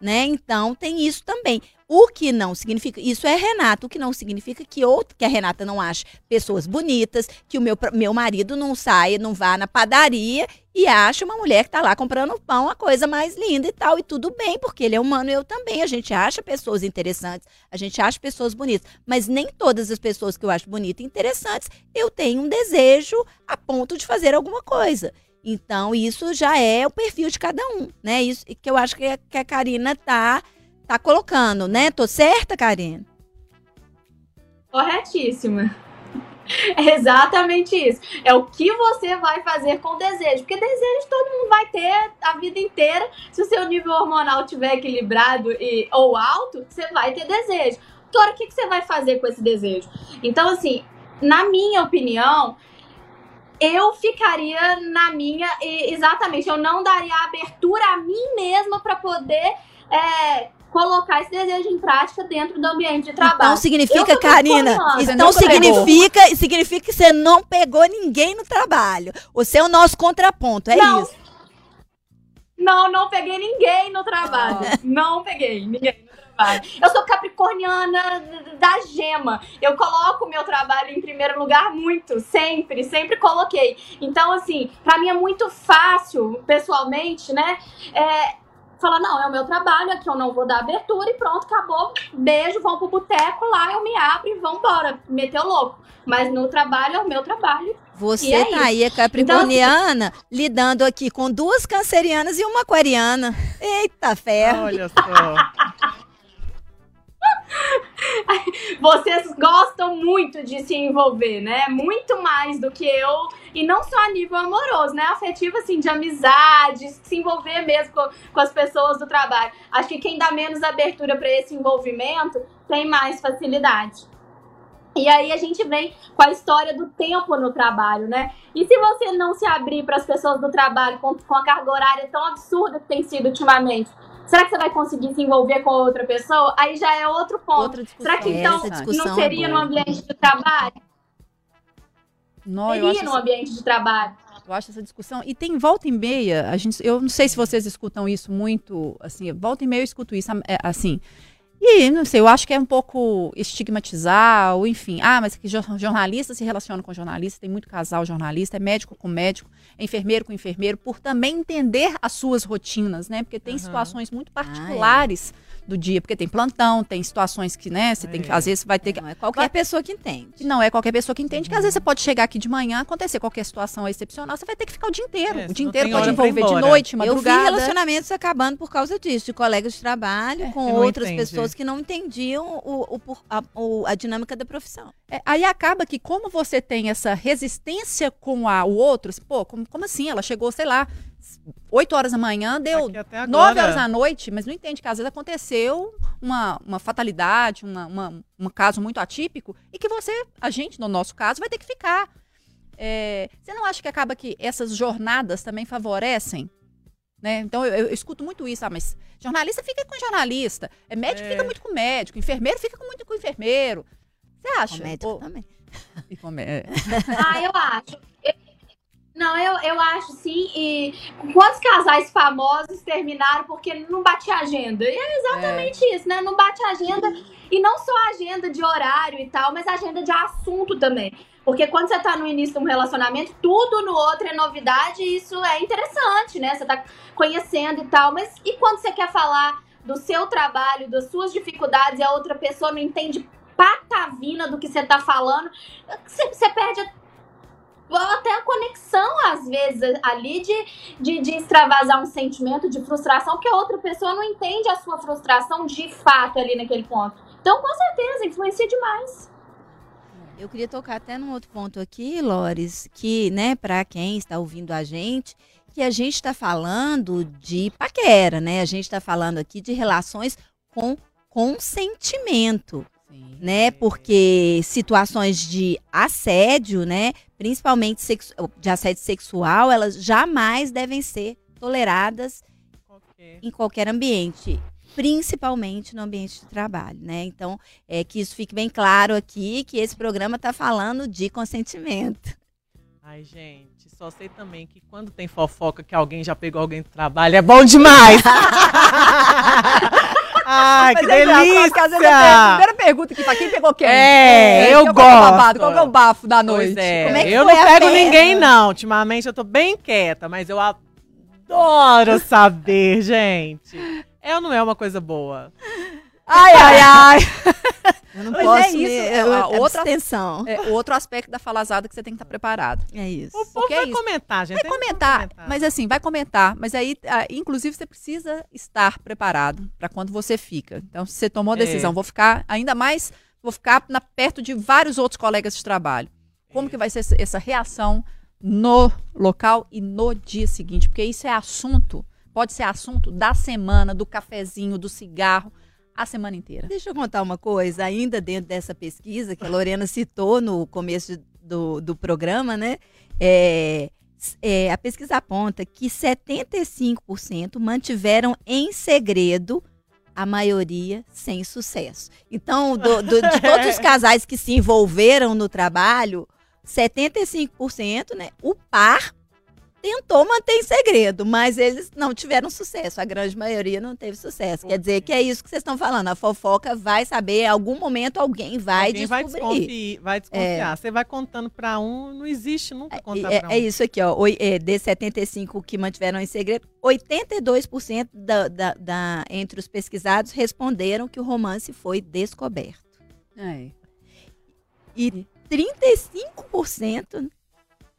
né? Então, tem isso também. O que não significa, isso é Renata, o que não significa que outro, que a Renata não ache pessoas bonitas, que o meu, meu marido não saia, não vá na padaria e ache uma mulher que tá lá comprando pão, a coisa mais linda e tal, e tudo bem, porque ele é humano, eu também, a gente acha pessoas interessantes, a gente acha pessoas bonitas, mas nem todas as pessoas que eu acho bonitas e interessantes, eu tenho um desejo a ponto de fazer alguma coisa. Então, isso já é o perfil de cada um, né? Isso que eu acho que a, que a Karina tá, tá colocando, né? Tô certa, Karina? Corretíssima. É exatamente isso. É o que você vai fazer com o desejo. Porque desejo todo mundo vai ter a vida inteira. Se o seu nível hormonal estiver equilibrado e, ou alto, você vai ter desejo. Agora, o que, que você vai fazer com esse desejo? Então, assim, na minha opinião, eu ficaria na minha. Exatamente, eu não daria abertura a mim mesma para poder é, colocar esse desejo em prática dentro do ambiente de trabalho. Então significa, Karina, então pegou. significa, significa que você não pegou ninguém no trabalho. Você é o nosso contraponto, é Não. isso. Não, não peguei ninguém no trabalho. Não peguei ninguém no trabalho. Eu sou capricorniana da gema. Eu coloco o meu trabalho em primeiro lugar muito, sempre, sempre coloquei. Então, assim, pra mim é muito fácil, pessoalmente, né? É, falar, não, é o meu trabalho, aqui eu não vou dar abertura e pronto, acabou. Beijo, vão pro boteco lá, eu me abro e vambora. Meteu louco. Mas no trabalho é o meu trabalho. Você E é tá aí, a capricorniana, lidando aqui com duas cancerianas e uma aquariana. Eita ferro. Olha só. vocês gostam muito de se envolver, né? Muito mais do que eu. E não só a nível amoroso, né? Afetivo, assim, de amizade, se envolver mesmo com, com as pessoas do trabalho. Acho que quem dá menos abertura para esse envolvimento tem mais facilidade. E aí a gente vem com a história do tempo no trabalho, né? E se você não se abrir para as pessoas do trabalho com, com a carga horária tão absurda que tem sido ultimamente, será que você vai conseguir se envolver com outra pessoa? Aí já é outro ponto. Será que então não é seria no boa. ambiente de trabalho? Não, eu acho Seria no essa- ambiente de trabalho. Eu acho essa discussão. E tem volta e meia, a gente, eu não sei se vocês escutam isso muito, assim, volta e meia eu escuto isso, é, assim. E não sei, eu acho que é um pouco estigmatizar, ou enfim. Ah, mas que jor- jornalista se relaciona com jornalista, tem muito casal jornalista, é médico com médico, é enfermeiro com enfermeiro, por também entender as suas rotinas, né? Porque tem Aham. situações muito Ah, é. Do dia, porque tem plantão, tem situações que, né, você tem que, É. às vezes vai ter que Não é qualquer pessoa que entende. não é qualquer pessoa que entende, que às Uhum. vezes você pode chegar aqui de manhã, acontecer qualquer situação excepcional, você vai ter que ficar o dia inteiro. É, o dia inteiro pode envolver de noite, Eu vi madrugada. relacionamentos acabando por causa disso, de colegas de trabalho É, com outras entende. pessoas que não entendiam o, o a, o- a dinâmica da profissão. É, aí acaba que, como você tem essa resistência com a, o outro, pô, como, como assim? Ela chegou, sei lá, 8 horas da manhã, deu Aqui até 9 agora. horas da noite, mas não entende que às vezes aconteceu uma, uma fatalidade, uma, uma- um caso muito atípico, e que você, a gente, no nosso caso, vai ter que ficar. É, você não acha que acaba que essas jornadas também favorecem? Né? Então, eu, eu escuto muito isso, ah, mas jornalista fica com jornalista, é médico É. fica muito com médico, enfermeiro fica muito com enfermeiro. Você acha? Médico Ou- também. e com mé- Ah, eu acho. Eu- Não, eu, eu acho sim. E quantos casais famosos terminaram porque não batia agenda? E é exatamente isso, né? Não bate agenda. E não só agenda de horário e tal, mas agenda de assunto também. Porque quando você tá no início de um relacionamento, tudo no outro é novidade e isso é interessante, né? Você tá conhecendo e tal. Mas e quando você quer falar do seu trabalho, das suas dificuldades e a outra pessoa não entende patavina do que você tá falando? Você, perde até a conexão, às vezes, ali de, de, de extravasar um sentimento de frustração, porque a outra pessoa não entende a sua frustração de fato ali naquele ponto. Então, com certeza, influencia demais. Eu queria tocar até num outro ponto aqui, Lores, que, né, para quem está ouvindo a gente, que a gente está falando de paquera, né? A gente está falando aqui de relações com consentimento, Sim. né? Porque situações de assédio, né, principalmente de assédio sexual, elas jamais devem ser toleradas em qualquer ambiente, principalmente no ambiente de trabalho, né? Então, é que isso fique bem claro aqui que esse programa está falando de consentimento. Ai, gente, só sei também que quando tem fofoca que alguém já pegou alguém do trabalho, é bom demais. Ai, que é às vezes a delícia! primeira pergunta que tá quem pegou quem? É, eu qual é babado? gosto. Qual que é o bafo da noite? É, Como é que eu não pego ninguém, não. Ultimamente eu tô bem quieta, mas eu adoro saber, gente. É ou não é uma coisa boa? Ai, ai, ai. Eu não Mas posso é isso, me- é, a outra- abstenção. É, o outro aspecto da falazada que você tem que estar preparado. É isso. O povo Porque é vai isso. comentar, gente. Vai que comentar, mas assim, vai comentar. Mas aí, ah, inclusive, você precisa estar preparado para quando você fica. Então, se você tomou a É. decisão, vou ficar ainda mais, vou ficar na- perto de vários outros colegas de trabalho. Como que vai ser essa reação no local e no dia seguinte? Porque isso é assunto, pode ser assunto da semana, do cafezinho, do cigarro, a semana inteira. Deixa eu contar uma coisa, ainda dentro dessa pesquisa que a Lorena citou no começo do, do programa, né? É, é, a pesquisa aponta que 75% mantiveram em segredo a maioria sem sucesso. Então, do- do- de todos os casais que se envolveram no trabalho, 75%, né? O par tentou manter em segredo, mas eles não tiveram sucesso. A grande maioria não teve sucesso. Quer dizer que é isso que vocês estão falando. A fofoca vai saber, em algum momento alguém vai Alguém vai descobrir. desconfiar, vai desconfiar. Você vai contando pra um, não existe nunca contar É, pra um. é isso aqui, ó. É, de 75 que mantiveram em segredo, 82% da, da, da- entre os pesquisados responderam que o romance foi descoberto. É. E 35%,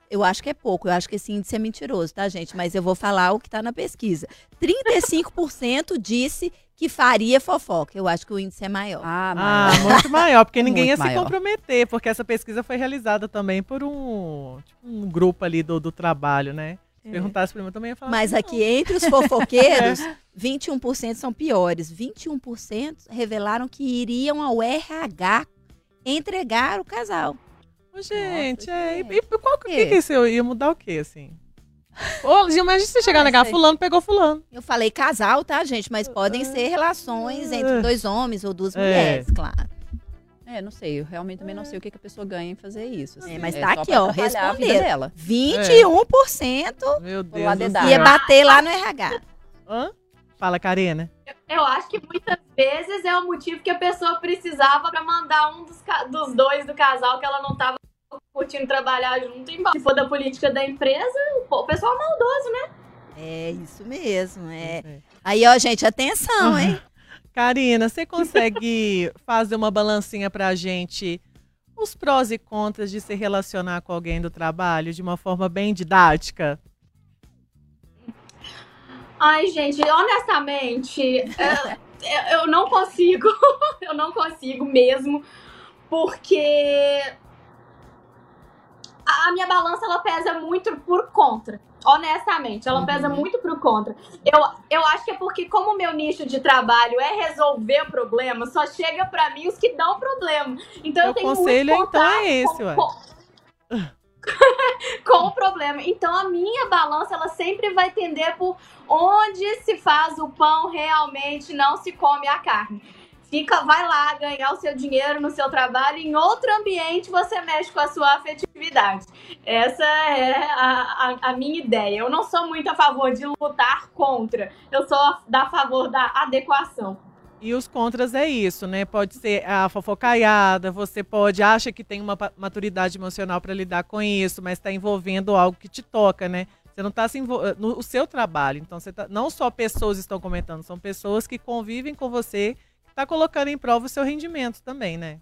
eu acho que é pouco, eu acho que esse índice é mentiroso, tá, gente? Mas eu vou falar o que está na pesquisa. 35% disse que faria fofoca. Eu acho que o índice é maior. Ah, Ah, mas... muito maior, porque ninguém Muito ia se maior. comprometer, porque essa pesquisa foi realizada também por um, tipo, um grupo ali do, do trabalho, né? Se perguntasse pra mim, eu também ia falar Mas assim, aqui, entre os fofoqueiros, 21% são piores. 21% revelaram que iriam ao RH entregar o casal. Gente, é, e, gente. e qual que, Quê? que isso ia mudar o quê, assim? Ô, imagina você chegar Ah, negar, fulano pegou fulano. Eu falei casal, tá, gente? Mas podem ser relações entre dois homens ou duas É. mulheres, claro. É, não sei. Eu realmente também não sei o que, que a pessoa ganha em fazer isso. assim. É, mas É tá aqui, ó, responderam. dela. 21% Meu Vou Deus do céu. ia bater lá no RH. Hã? Fala, Karina. Eu acho que muitas vezes é o motivo que a pessoa precisava pra mandar um dos, dos dois do casal que ela não tava curtindo trabalhar junto embora. Se for da política da empresa, o pessoal é maldoso, né? É isso mesmo. É. É. Aí, ó, gente, atenção, hein? Karina, você consegue fazer uma balancinha pra gente os prós e contras de se relacionar com alguém do trabalho de uma forma bem didática? Ai, gente, honestamente, é, eu, eu não consigo, eu não consigo mesmo, porque a, minha balança ela pesa muito por contra. Honestamente, ela pesa muito pro contra. Eu, eu acho que é porque, como o meu nicho de trabalho é resolver o problema, só chega pra mim os que dão problema. Então eu Meu tenho conselho, muito então, é contato esse, com- ué. com- o problema. Então a minha balança ela sempre vai tender por onde se faz o pão realmente não se come a carne. Fica, vai lá ganhar o seu dinheiro no seu trabalho, em outro ambiente você mexe com a sua afetividade. Essa é a, a, a minha ideia. Eu não sou muito a favor de lutar contra, eu sou a, da favor da adequação. E os contras é isso, né? Pode ser a fofocaiada, você pode, acha que tem uma maturidade emocional para lidar com isso, mas está envolvendo algo que te toca, né? Você não está se envolvendo no o seu trabalho. Então, você tá, não só pessoas estão comentando, são pessoas que convivem com você, está colocando em prova o seu rendimento também, né?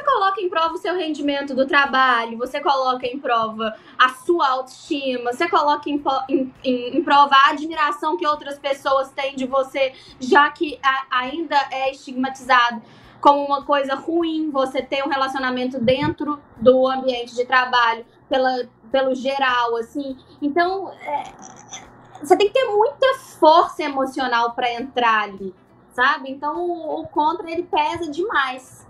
Você coloca em prova o seu rendimento do trabalho, você coloca em prova a sua autoestima, você coloca em, em- em prova a admiração que outras pessoas têm de você, já que a- ainda é estigmatizado como uma coisa ruim você ter um relacionamento dentro do ambiente de trabalho, pela, pelo geral, assim. Então, é, você tem que ter muita força emocional para entrar ali, sabe? Então, o, o contra, ele pesa demais.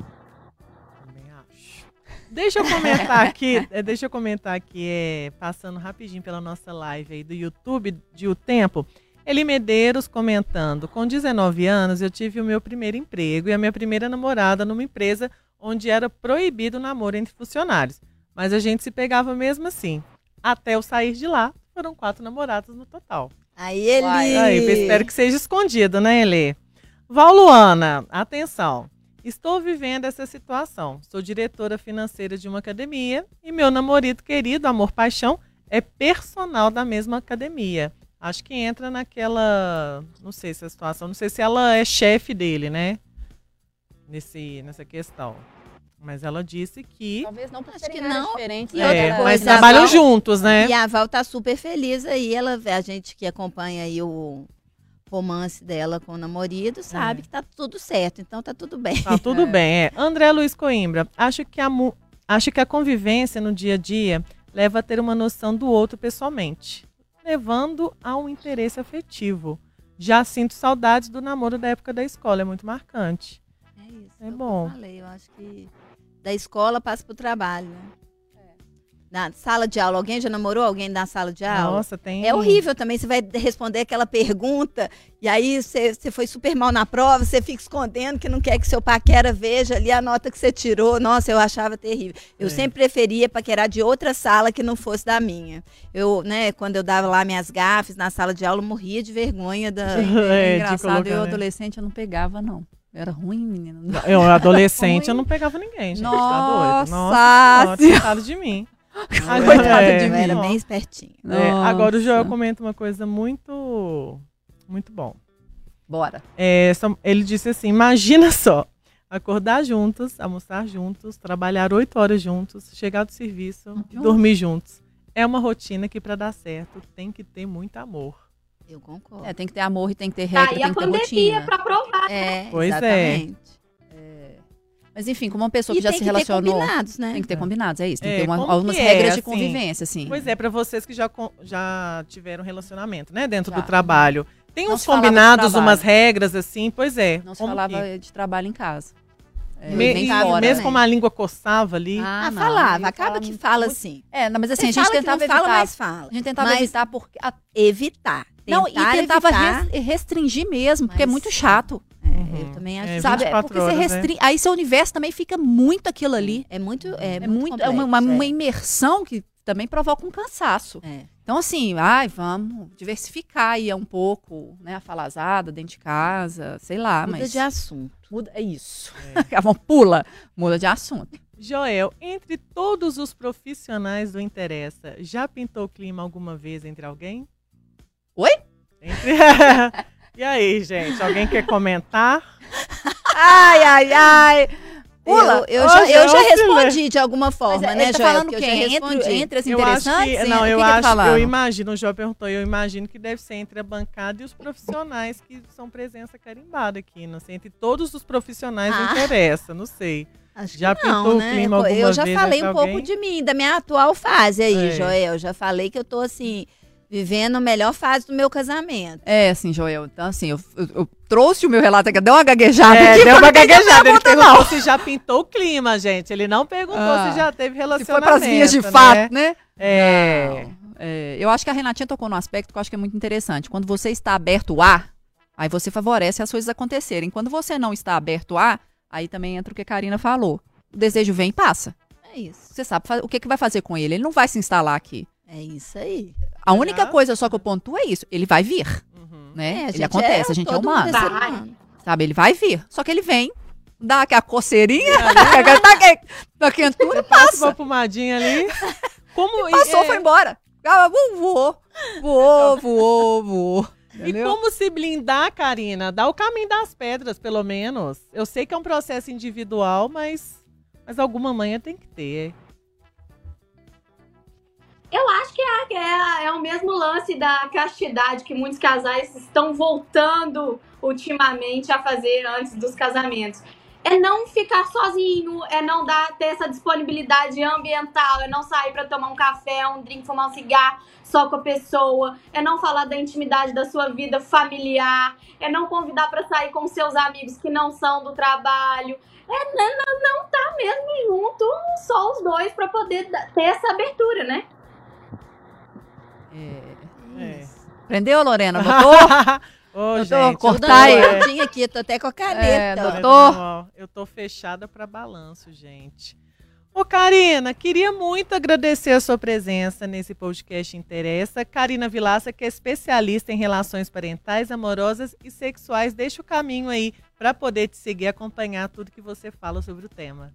Deixa eu comentar aqui, é, deixa eu comentar aqui, é, passando rapidinho pela nossa live aí do YouTube de O Tempo. Eli Medeiros comentando: com 19 anos eu tive o meu primeiro emprego e a minha primeira namorada numa empresa onde era proibido o namoro entre funcionários. Mas a gente se pegava mesmo assim. Até eu sair de lá, foram quatro namorados no total. Aí ele. Uai, Aí, espero que seja escondido, né, Elê? Valuana, atenção. Estou vivendo essa situação. Sou diretora financeira de uma academia e meu namorado querido, amor paixão, é personal da mesma academia. Acho que entra naquela, não sei se é a situação, não sei se ela é chefe dele, né? Nesse, nessa questão. Mas ela disse que Talvez não Acho que não. diferentes. E né? outra é, coisa, mas trabalham Val- juntos, né? E a Val tá super feliz aí. Ela, a gente que acompanha aí o romance dela com o namorado sabe É. que tá tudo certo. Então tá tudo bem. Tá tudo É. bem, é. André Luiz Coimbra, acho que, a, mu- acho que a convivência no dia a dia leva a ter uma noção do outro pessoalmente, levando a um interesse afetivo. Já sinto saudades do namoro da época da escola, é muito marcante. É isso. É que bom. Eu falei, eu acho que da escola passa pro trabalho, né? Na sala de aula, alguém já namorou alguém da sala de aula? Nossa, tem. É horrível também, você vai responder aquela pergunta e aí você, você foi super mal na prova, você fica escondendo que não quer que seu paquera veja ali a nota que você tirou. Nossa, eu achava terrível. Eu É. sempre preferia paquerar de outra sala que não fosse da minha. Eu, né, quando eu dava lá minhas gafes na sala de aula, eu morria de vergonha da... É, de engraçado, eu colocar, né? adolescente eu não pegava, não. Eu era ruim, menina. Eu, adolescente, eu não pegava ninguém, gente. Nossa tá doido? Nossa, coitado de mim. Coitada É, de mim. era bem espertinha. É, agora o Joel comenta uma coisa muito, muito bom. Bora. É, só- ele disse assim: imagina só, acordar juntos, almoçar juntos, trabalhar oito horas juntos, chegar do serviço, Juntos. dormir juntos. É uma rotina que, para dar certo, tem que ter muito amor. Eu concordo. É, tem que ter amor e tem que ter Tá regra, aí tem a que ter pandemia rotina. pra provar. É, Pois é. Mas enfim, como uma pessoa E que já tem se que ter relacionou. combinados, né? Tem que ter combinados, é isso. Tem É, que ter uma- algumas que é, regras de assim? convivência, assim. Pois é, para vocês que já, já tiveram relacionamento, né, dentro Já. do trabalho. Tem Não uns combinados, umas regras assim, pois é. Não se como falava que- de trabalho em casa. É, Me- nem fora. mesmo né? como a língua coçava ali. Ah, não, falava. aí Acaba fala que muito- fala muito- assim. É, não, mas assim, Você a gente tentava não evitar. fala, mas fala. A gente tentava Mas evitar porque. a- evitar. não, e Tentar tentava evitar. res- restringir mesmo, porque é muito chato. É, Uhum. Eu também acho. É, sabe? É 24 porque você horas, né? restringe. Aí seu universo também fica muito aquilo ali. É muito. É, É, muito, é uma, uma- uma imersão que também provoca um cansaço. É. Então, assim, ai, vamos diversificar aí um pouco, né? A falazada dentro de casa, sei lá, Muda mas. de assunto. Muda, é isso. Vamos, pula, muda de assunto. Joel, entre todos os profissionais do Interessa, já pintou o clima alguma vez entre alguém? Oi? Entre- e aí, gente? Alguém quer comentar? Ai, ai, ai. Pula. Eu, eu já, eu já respondi de alguma forma, Mas, né, tá Joel? falando o eu já respondi. Entre, entre as Eu interessantes? que, não, que eu que acho, falando? eu imagino, o João perguntou, eu imagino que deve ser entre a bancada e os profissionais que são presença carimbada aqui, não sei, entre todos os profissionais Ah. interessa, não sei. Acho Já que não, né? eu já falei um pouco alguém? de mim, da minha atual fase aí, É. Joel. Já falei que eu tô assim, vivendo a melhor fase do meu casamento. É, assim, Joel. Então, assim, eu, eu- eu trouxe o meu relato aqui, deu uma gaguejada É, aqui. deu uma gaguejada. Ele perguntou não. se já pintou o clima, gente. Ele não perguntou Ah, se já teve Se relacionamento. foi pras vias de né? fato, né? É. É, eu acho que a Renatinha tocou num aspecto que eu acho que é muito interessante. Quando você está aberto a, aí você favorece as coisas acontecerem. Quando você não está aberto a, aí também entra o que a Karina falou. O desejo vem e passa. É isso. Você sabe o que, que vai fazer com ele. Ele não vai se instalar aqui. É isso aí. A única Ah. coisa só que eu pontuo é isso. Ele vai vir, Uhum. né? É, ele gente acontece, é a gente é humano. é humano. Sabe? Ele vai vir. Só que ele vem, dá aquela coceirinha, tá, tá quentura, Passa uma pomadinha ali. Como, Passou, é, foi embora. Ah, Voou, voou, voou, voou. E Entendeu? como se blindar, Karina? Dá o caminho das pedras, pelo menos. Eu sei que é um processo individual, mas, mas alguma manha tem que ter. Eu acho que é, é, é o mesmo lance da castidade que muitos casais estão voltando ultimamente a fazer antes dos casamentos. É não ficar sozinho, é não dar, ter essa disponibilidade ambiental, é não sair para tomar um café, um drink, fumar um cigarro só com a pessoa, é não falar da intimidade da sua vida familiar, é não convidar para sair com seus amigos que não são do trabalho, é não, não tá mesmo junto, só os dois para poder ter essa abertura, né? É. Aprendeu, Lorena? Botou? Ô, Eu tô gente, cortar aí. é, anotadinho aqui, tô até com a caneta. É, doutor. Eu tô fechada pra balanço, gente. Ô, Karina, queria muito agradecer a sua presença nesse podcast Interessa. Karina Vilaça, que é especialista em relações parentais, amorosas e sexuais, deixa o caminho aí para poder te seguir e acompanhar tudo que você fala sobre o tema.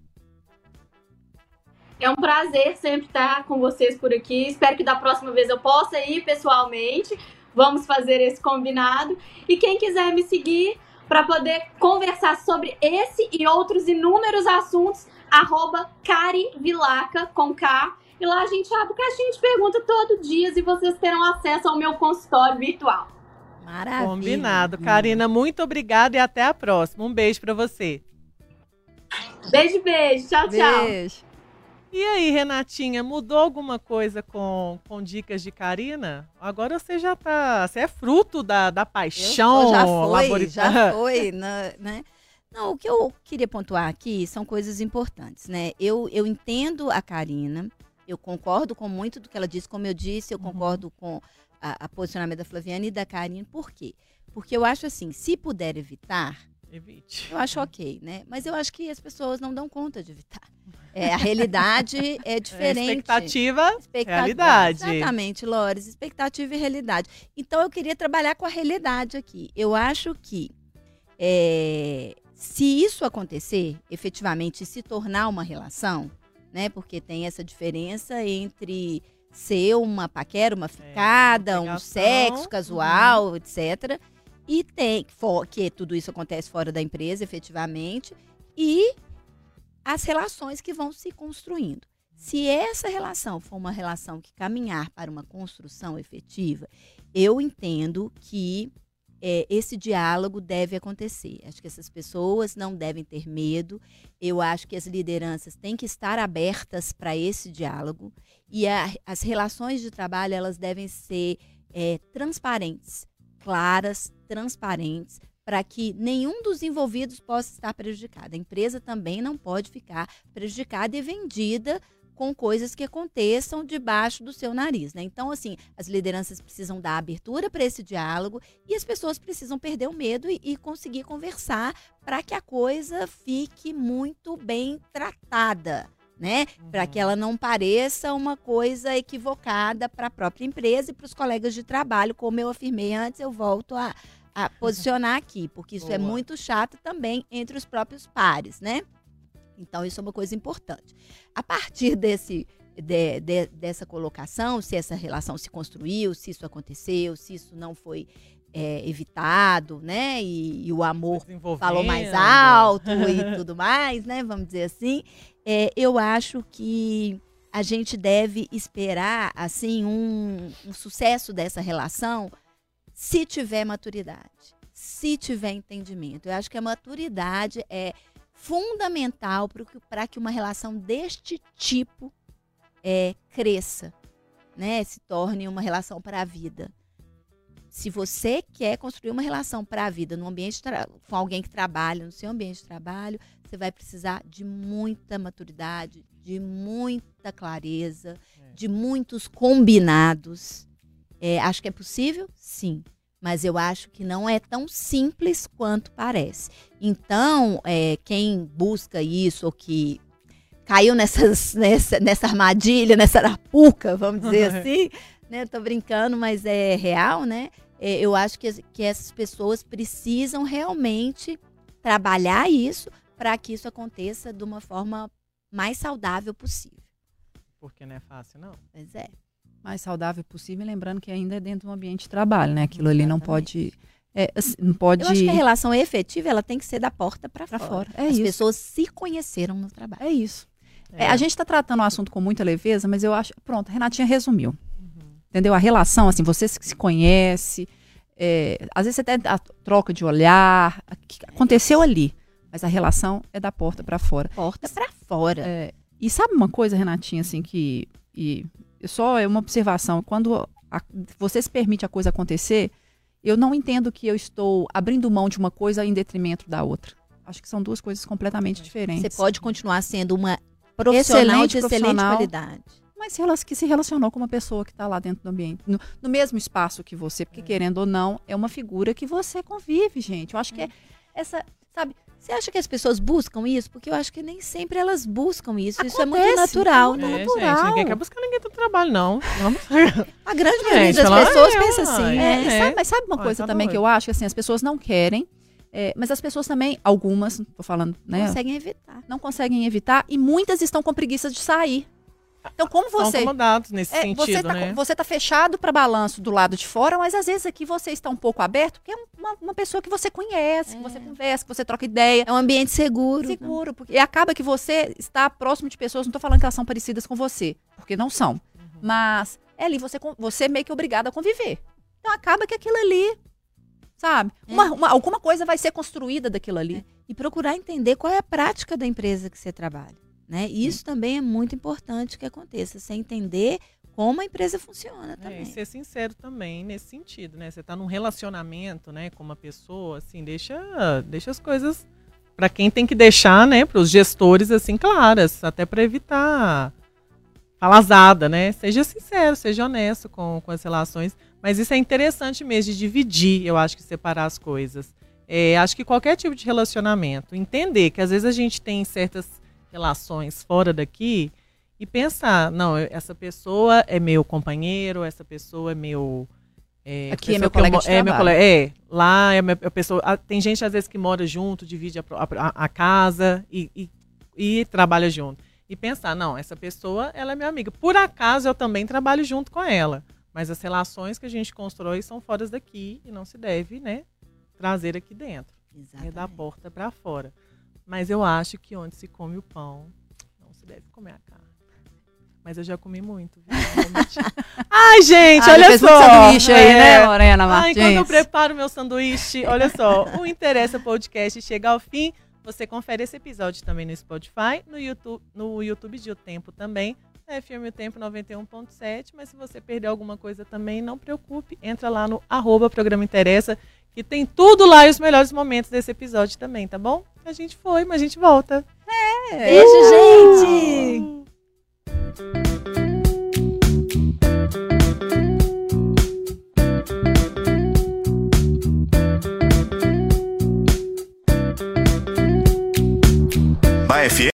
É um prazer sempre estar com vocês por aqui. Espero que da próxima vez eu possa ir pessoalmente. Vamos fazer esse combinado. E quem quiser me seguir para poder conversar sobre esse e outros inúmeros assuntos, arroba carivilaca com K. E lá a gente abre caixinha de pergunta todo dia e vocês terão acesso ao meu consultório virtual. Maravilha. Combinado. Karina, muito obrigada e até a próxima. Um beijo para você. Beijo, beijo. Tchau, tchau. E aí, Renatinha, mudou alguma coisa com, com dicas de Karina? Agora você já tá. Você é fruto da, da Eu paixão. sou- já foi, labori- já foi, né, né? Não, o que eu queria pontuar aqui são coisas importantes, né? Eu, eu entendo a Karina, eu concordo com muito do que ela disse, como eu disse, eu Uhum. concordo com a, a posicionamento da Flaviana e da Karina. Por quê? Porque eu acho assim, se puder evitar, Evite. eu acho ok, né? Mas eu acho que as pessoas não dão conta de evitar. É, a realidade é É, diferente. expectativa, Expectativa- realidade. Exatamente, Lores. Expectativa e realidade. Então, eu queria trabalhar com a realidade aqui. Eu acho que é, se isso acontecer, efetivamente, se tornar uma relação, né? Porque tem essa diferença entre ser uma paquera, uma ficada, um pegação, sexo casual, etc. E tem fo- que tudo isso acontece fora da empresa, efetivamente, e as relações que vão se construindo. Se essa relação for uma relação que caminhar para uma construção efetiva, eu entendo que é, esse diálogo deve acontecer. Acho que essas pessoas não devem ter medo. Eu acho que as lideranças têm que estar abertas para esse diálogo e a- as relações de trabalho elas devem ser é, transparentes, claras, transparentes, para que nenhum dos envolvidos possa estar prejudicado. A empresa também não pode ficar prejudicada e vendida com coisas que aconteçam debaixo do seu nariz, né? Então, assim, as lideranças precisam dar abertura para esse diálogo e as pessoas precisam perder o medo e, e conseguir conversar para que a coisa fique muito bem tratada, né? Para que ela não pareça uma coisa equivocada para a própria empresa e para os colegas de trabalho, como eu afirmei antes, eu volto a, a posicionar aqui, porque isso é Boa. muito chato também entre os próprios pares, né? Então, isso é uma coisa importante. A partir desse de- de- dessa colocação, se essa relação se construiu, se isso aconteceu, se isso não foi é, evitado, né? E, e o amor falou mais alto e tudo mais, né? Vamos dizer assim. É, eu acho que a gente deve esperar assim um, um sucesso dessa relação se tiver maturidade, se tiver entendimento. Eu acho que a maturidade é fundamental para que uma relação deste tipo é, cresça, né? Se torne uma relação para a vida. Se você quer construir uma relação para a vida no ambiente com alguém que trabalha no seu ambiente de trabalho, você vai precisar de muita maturidade, de muita clareza, É. de muitos combinados. É, acho que é possível, sim, mas eu acho que não é tão simples quanto parece. Então, é, quem busca isso ou que caiu nessas, nessa, nessa armadilha, nessa arapuca, vamos dizer assim, né? Tô brincando, mas é real, né? É, eu acho que, que essas pessoas precisam realmente trabalhar isso para que isso aconteça de uma forma mais saudável possível. Porque não é fácil, não. Pois é. mais saudável possível, lembrando que ainda é dentro do ambiente de trabalho, né? Aquilo ali não pode. é, assim, não pode. Eu acho que a relação efetiva ela tem que ser da porta para fora. fora. É As isso. pessoas se conheceram no trabalho. É isso. É, a gente está tratando o assunto com muita leveza, mas eu acho. Pronto, a Renatinha resumiu. Entendeu? A relação, assim, você se conhece. é, às vezes até a troca de olhar. o que Aconteceu ali. Mas a relação é da porta para fora. Porta para fora. É, e sabe uma coisa, Renatinha, assim, que. E só é uma observação. Quando a- você se permite a coisa acontecer, eu não entendo que eu estou abrindo mão de uma coisa em detrimento da outra. Acho que são duas coisas completamente diferentes. Você pode continuar sendo uma profissional Excelente de excelente profissional. qualidade. Mas que se relacionou com uma pessoa que está lá dentro do ambiente, no, no mesmo espaço que você, porque querendo ou não, é uma figura que você convive, gente. Eu acho que é essa, sabe? Você acha que as pessoas buscam isso? Porque eu acho que nem sempre elas buscam isso. isso é muito Acontece, natural, é né? É, natural. gente, ninguém quer buscar ninguém do trabalho, não. Vamos. A grande Gente, maioria das pessoas "Ah, pensa é, assim, né? É, É. sabe- mas sabe uma Olha, coisa tá também que doido. eu acho? Assim, as pessoas não querem, é, mas as pessoas também, algumas, tô falando, né? Conseguem evitar. Não conseguem evitar e muitas estão com preguiça de sair. Então, como São você. nesse É, sentido, você, tá, né? você tá fechado para balanço do lado de fora, mas às vezes aqui você está um pouco aberto, porque é uma, uma pessoa que você conhece, que você conversa, que você troca ideia. É um ambiente seguro. Seguro, porque e acaba que você está próximo de pessoas, não tô falando que elas são parecidas com você, porque não são. Mas é ali, você, você é meio que obrigado a conviver. Então acaba que aquilo ali, sabe? Uma- uma- alguma coisa vai ser construída daquilo ali. E procurar entender qual é a prática da empresa que você trabalha. Né? E Isso também é muito importante que aconteça. Você entender como a empresa funciona É, também. e ser sincero também nesse sentido, né? Você tá num relacionamento, né, com uma pessoa, assim, deixa, deixa as coisas para quem tem que deixar, né, para os gestores assim claras, até para evitar falazada, né? Seja sincero, seja honesto com, com as relações, mas isso é interessante mesmo de dividir, eu acho que separar as coisas. É, acho que qualquer tipo de relacionamento, entender que às vezes a gente tem certas relações fora daqui e pensar, não, eu- essa pessoa é meu companheiro, essa pessoa é meu. É, Aqui é meu eu colega mo- de é, meu colega, é, lá é minha- a pessoa. Tem gente às vezes que mora junto, divide a, a- a casa e, e, e trabalha junto. E pensar, não, essa pessoa ela é minha amiga. Por acaso eu também trabalho junto com ela. Mas as relações que a gente constrói são fora daqui e não se deve, né, trazer aqui dentro é da Exatamente. porta para fora. Mas eu acho que onde se come o pão, não se deve comer a carne. Mas eu já comi muito. Ai, gente, Ah, olha só. muito sanduíche aí, É. né, Lorena Ah, Martins? enquanto eu preparo meu sanduíche, olha só, o Interessa Podcast chega ao fim. Você confere esse episódio também no Spotify, no YouTube, no YouTube de O Tempo também, na FM O Tempo 91.7. Mas se você perder alguma coisa também, não preocupe. Entra lá no arroba Programa Interessa, que tem tudo lá e os melhores momentos desse episódio também, tá bom? A gente foi, mas a gente volta. Beijo, gente! Na FM